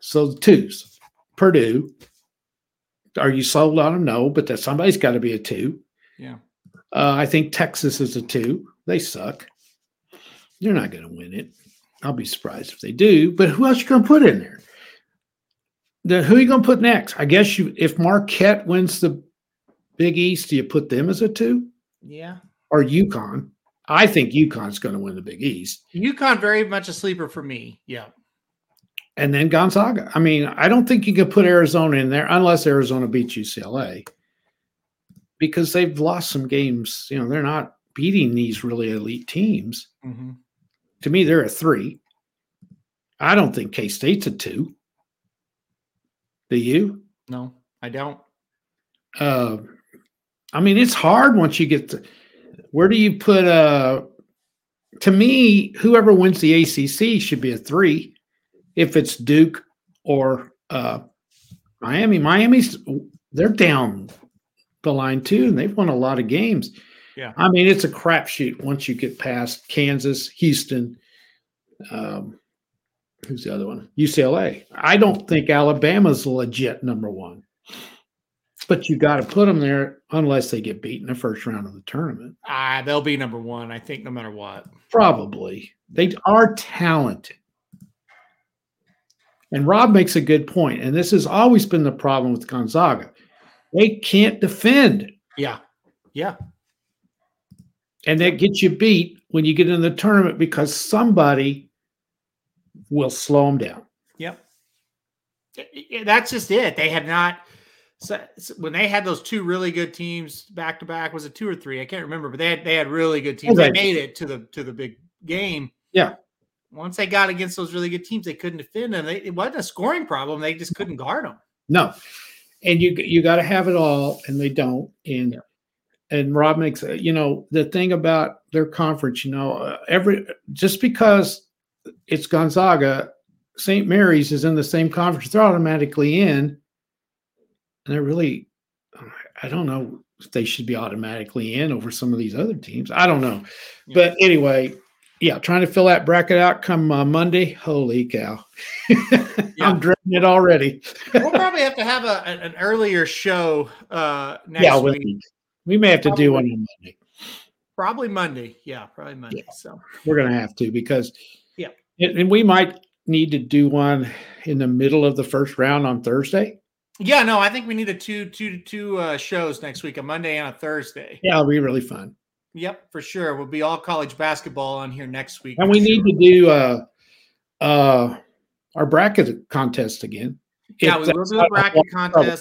[SPEAKER 2] so the twos, Purdue. Are you sold on them? No, but that somebody's got to be a two.
[SPEAKER 3] Yeah.
[SPEAKER 2] Uh, I think Texas is a two. They suck. They're not going to win it. I'll be surprised if they do. But who else you going to put in there? Then who are you going to put next? I guess you, if Marquette wins the Big East, do you put them as a two
[SPEAKER 3] Yeah.
[SPEAKER 2] or UConn? I think UConn's going to win the Big East,
[SPEAKER 3] UConn very much a sleeper for me. Yeah.
[SPEAKER 2] And then Gonzaga. I mean, I don't think you can put Arizona in there unless Arizona beats UCLA because they've lost some games. You know, they're not beating these really elite teams.
[SPEAKER 3] Mhm.
[SPEAKER 2] To me, they're a three. I don't think K State's a two. Do you?
[SPEAKER 3] No, I don't.
[SPEAKER 2] Uh, I mean, it's hard once you get to where do you put uh to me, whoever wins the ACC should be a three if it's Duke or uh Miami. Miami's they're down the line too, and they've won a lot of games.
[SPEAKER 3] Yeah.
[SPEAKER 2] I mean, it's a crapshoot once you get past Kansas, Houston, um, who's the other one? UCLA. I don't think Alabama's legit number one, but you got to put them there unless they get beat in the first round of the tournament.
[SPEAKER 3] Ah, they'll be number one, I think, no matter what.
[SPEAKER 2] Probably. They are talented. And Rob makes a good point, and this has always been the problem with Gonzaga. They can't defend,
[SPEAKER 3] Yeah. Yeah.
[SPEAKER 2] and that gets you beat when you get in the tournament because somebody will slow them down.
[SPEAKER 3] Yep. That's just it. They had not. So, when they had those two really good teams back to back, was it two or three? I can't remember, but they had they had really good teams. They made it to the to the big game.
[SPEAKER 2] Yeah.
[SPEAKER 3] Once they got against those really good teams, they couldn't defend them. They, it wasn't a scoring problem. They just couldn't guard them.
[SPEAKER 2] No, and you you got to have it all, and they don't. And
[SPEAKER 3] Yeah.
[SPEAKER 2] and Rob makes you know the thing about their conference. You know, uh, every just because it's Gonzaga, St. Mary's is in the same conference, they're automatically in. And they're really, I don't know if they should be automatically in over some of these other teams. I don't know,
[SPEAKER 3] Yeah.
[SPEAKER 2] but anyway. Yeah, trying to fill that bracket out come uh, Monday. Holy cow! [laughs] I'm dreading it already.
[SPEAKER 3] We'll probably have to have a, an earlier show uh, next
[SPEAKER 2] yeah,
[SPEAKER 3] week.
[SPEAKER 2] we, we may have to do one on Monday.
[SPEAKER 3] Probably Monday. Yeah, probably Monday. So
[SPEAKER 2] We're going to have to because,
[SPEAKER 3] Yeah.
[SPEAKER 2] and, and we might need to do one in the middle of the first round on Thursday.
[SPEAKER 3] yeah, no, I think we need a two two two uh, shows next week, a Monday and a Thursday.
[SPEAKER 2] Yeah, it'll be really fun.
[SPEAKER 3] Yep, for sure. We'll be all college basketball on here next week.
[SPEAKER 2] And we need
[SPEAKER 3] sure.
[SPEAKER 2] to do uh, uh, our bracket contest again.
[SPEAKER 3] Yeah,
[SPEAKER 2] If
[SPEAKER 3] we will do a
[SPEAKER 2] not
[SPEAKER 3] bracket
[SPEAKER 2] trouble.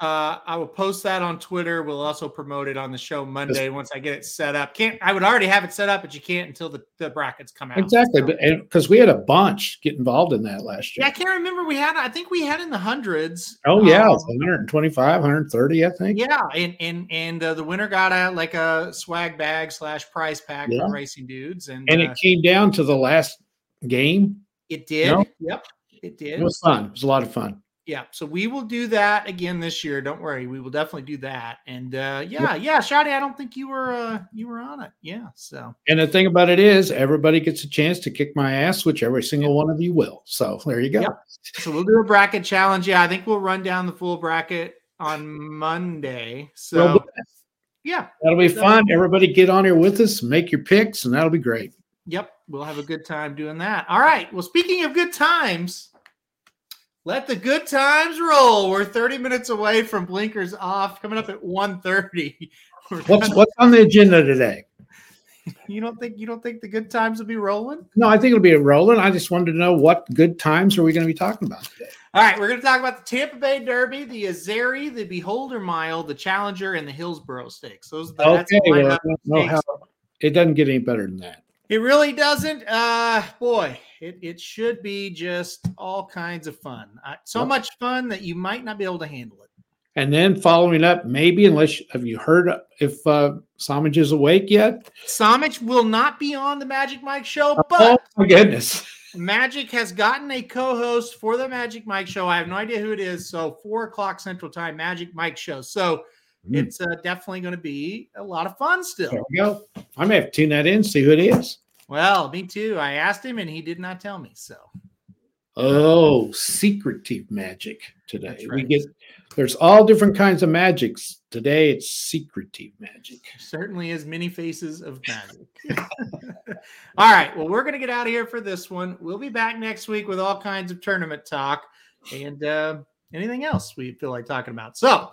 [SPEAKER 3] Uh, I will post that on Twitter. We'll also promote it on the show Monday once I get it set up. Can't I would already have it set up, but you can't until the, the brackets come out.
[SPEAKER 2] Exactly, because we had a bunch get involved in that last year.
[SPEAKER 3] yeah, I can't remember. We had I think we had in the hundreds.
[SPEAKER 2] Oh yeah,
[SPEAKER 3] Um,
[SPEAKER 2] 125, 130, I think.
[SPEAKER 3] Yeah, and and and uh, the winner got a like a swag bag slash prize pack
[SPEAKER 2] Yeah.
[SPEAKER 3] from Racing Dudes, and,
[SPEAKER 2] And
[SPEAKER 3] uh,
[SPEAKER 2] it came down to the last game.
[SPEAKER 3] it did. Yep, it did.
[SPEAKER 2] It was fun. It was a lot of fun.
[SPEAKER 3] Yeah, so we will do that again this year. Don't worry, we will definitely do that. And uh, yeah, yeah, Shadi, I don't think you were uh, you were on it. Yeah, so
[SPEAKER 2] And the thing about it is, everybody gets a chance to kick my ass, which every single one of you will. So there you go.
[SPEAKER 3] Yep. so we'll do a bracket challenge. Yeah, I think we'll run down the full bracket on Monday. So
[SPEAKER 2] Well,
[SPEAKER 3] yeah,
[SPEAKER 2] that'll be fun. Everybody get on here with us, make your picks, and that'll be great.
[SPEAKER 3] Yep, we'll have a good time doing that. All right. Well, speaking of good times, Let the good times roll. We're 30 minutes away from blinkers off, coming up at 1:30. [laughs]
[SPEAKER 2] What's what's on the agenda today? [laughs]
[SPEAKER 3] You don't think you don't think the good times will be rolling?
[SPEAKER 2] No, I think it'll be rolling. I just wanted to know what good times are we going to be talking about today?
[SPEAKER 3] All right, we're going to talk about the Tampa Bay Derby, the Azeri, the Beholder Mile, the Challenger, and the Hillsborough Stakes. Those that's
[SPEAKER 2] Okay, well, I
[SPEAKER 3] lineup
[SPEAKER 2] don't know how it doesn't get any better than that.
[SPEAKER 3] It really doesn't. Uh, boy, it, it should be just all kinds of fun. Uh, so much fun that you might not be able to handle it.
[SPEAKER 2] And then following up, maybe unless have you heard if uh Samaj is awake yet?
[SPEAKER 3] Samich will not be on the Magic Mike show,
[SPEAKER 2] oh
[SPEAKER 3] but
[SPEAKER 2] my goodness.
[SPEAKER 3] Magic has gotten a co-host for the Magic Mike show. I have no idea who it is. So four o'clock Central Time, Magic Mike show. So
[SPEAKER 2] Hmm.
[SPEAKER 3] it's uh, definitely going to be a lot of fun still.
[SPEAKER 2] There we go. I may have to tune that in, see who it is.
[SPEAKER 3] Well, me too. I asked him and he did not tell me. So
[SPEAKER 2] Oh, secretive magic today.
[SPEAKER 3] That's
[SPEAKER 2] We get there's all different kinds of magics. Today it's secretive magic.
[SPEAKER 3] certainly is many faces of magic. [laughs] all right. Well, we're going to get out of here for this one. We'll be back next week with all kinds of tournament talk and uh, anything else we feel like talking about. So,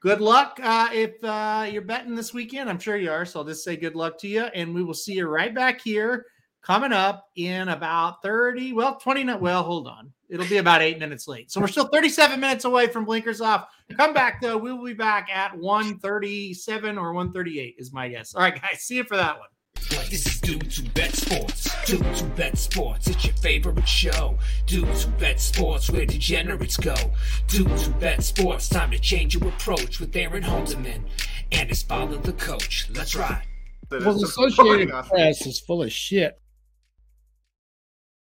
[SPEAKER 3] good luck uh, if uh, you're betting this weekend. I'm sure you are. So, I'll just say good luck to you. And we will see you right back here coming up in about 30, well, 20. no- Well, hold on. It'll be about eight minutes late. So, we're still 37 minutes away from blinkers off. Come back, though. We will be back at 137 or 138, is my guess. All right, guys. See you for that one.
[SPEAKER 1] This is Due to Bet Sports. Due to Bet Sports, it's your favorite show. Due to Bet Sports, where degenerates go. Due to Bet Sports, time to change your approach with Aaron Halterman and his father, the coach. Let's ride.
[SPEAKER 4] that
[SPEAKER 2] Well, the Associated. Press is full of shit.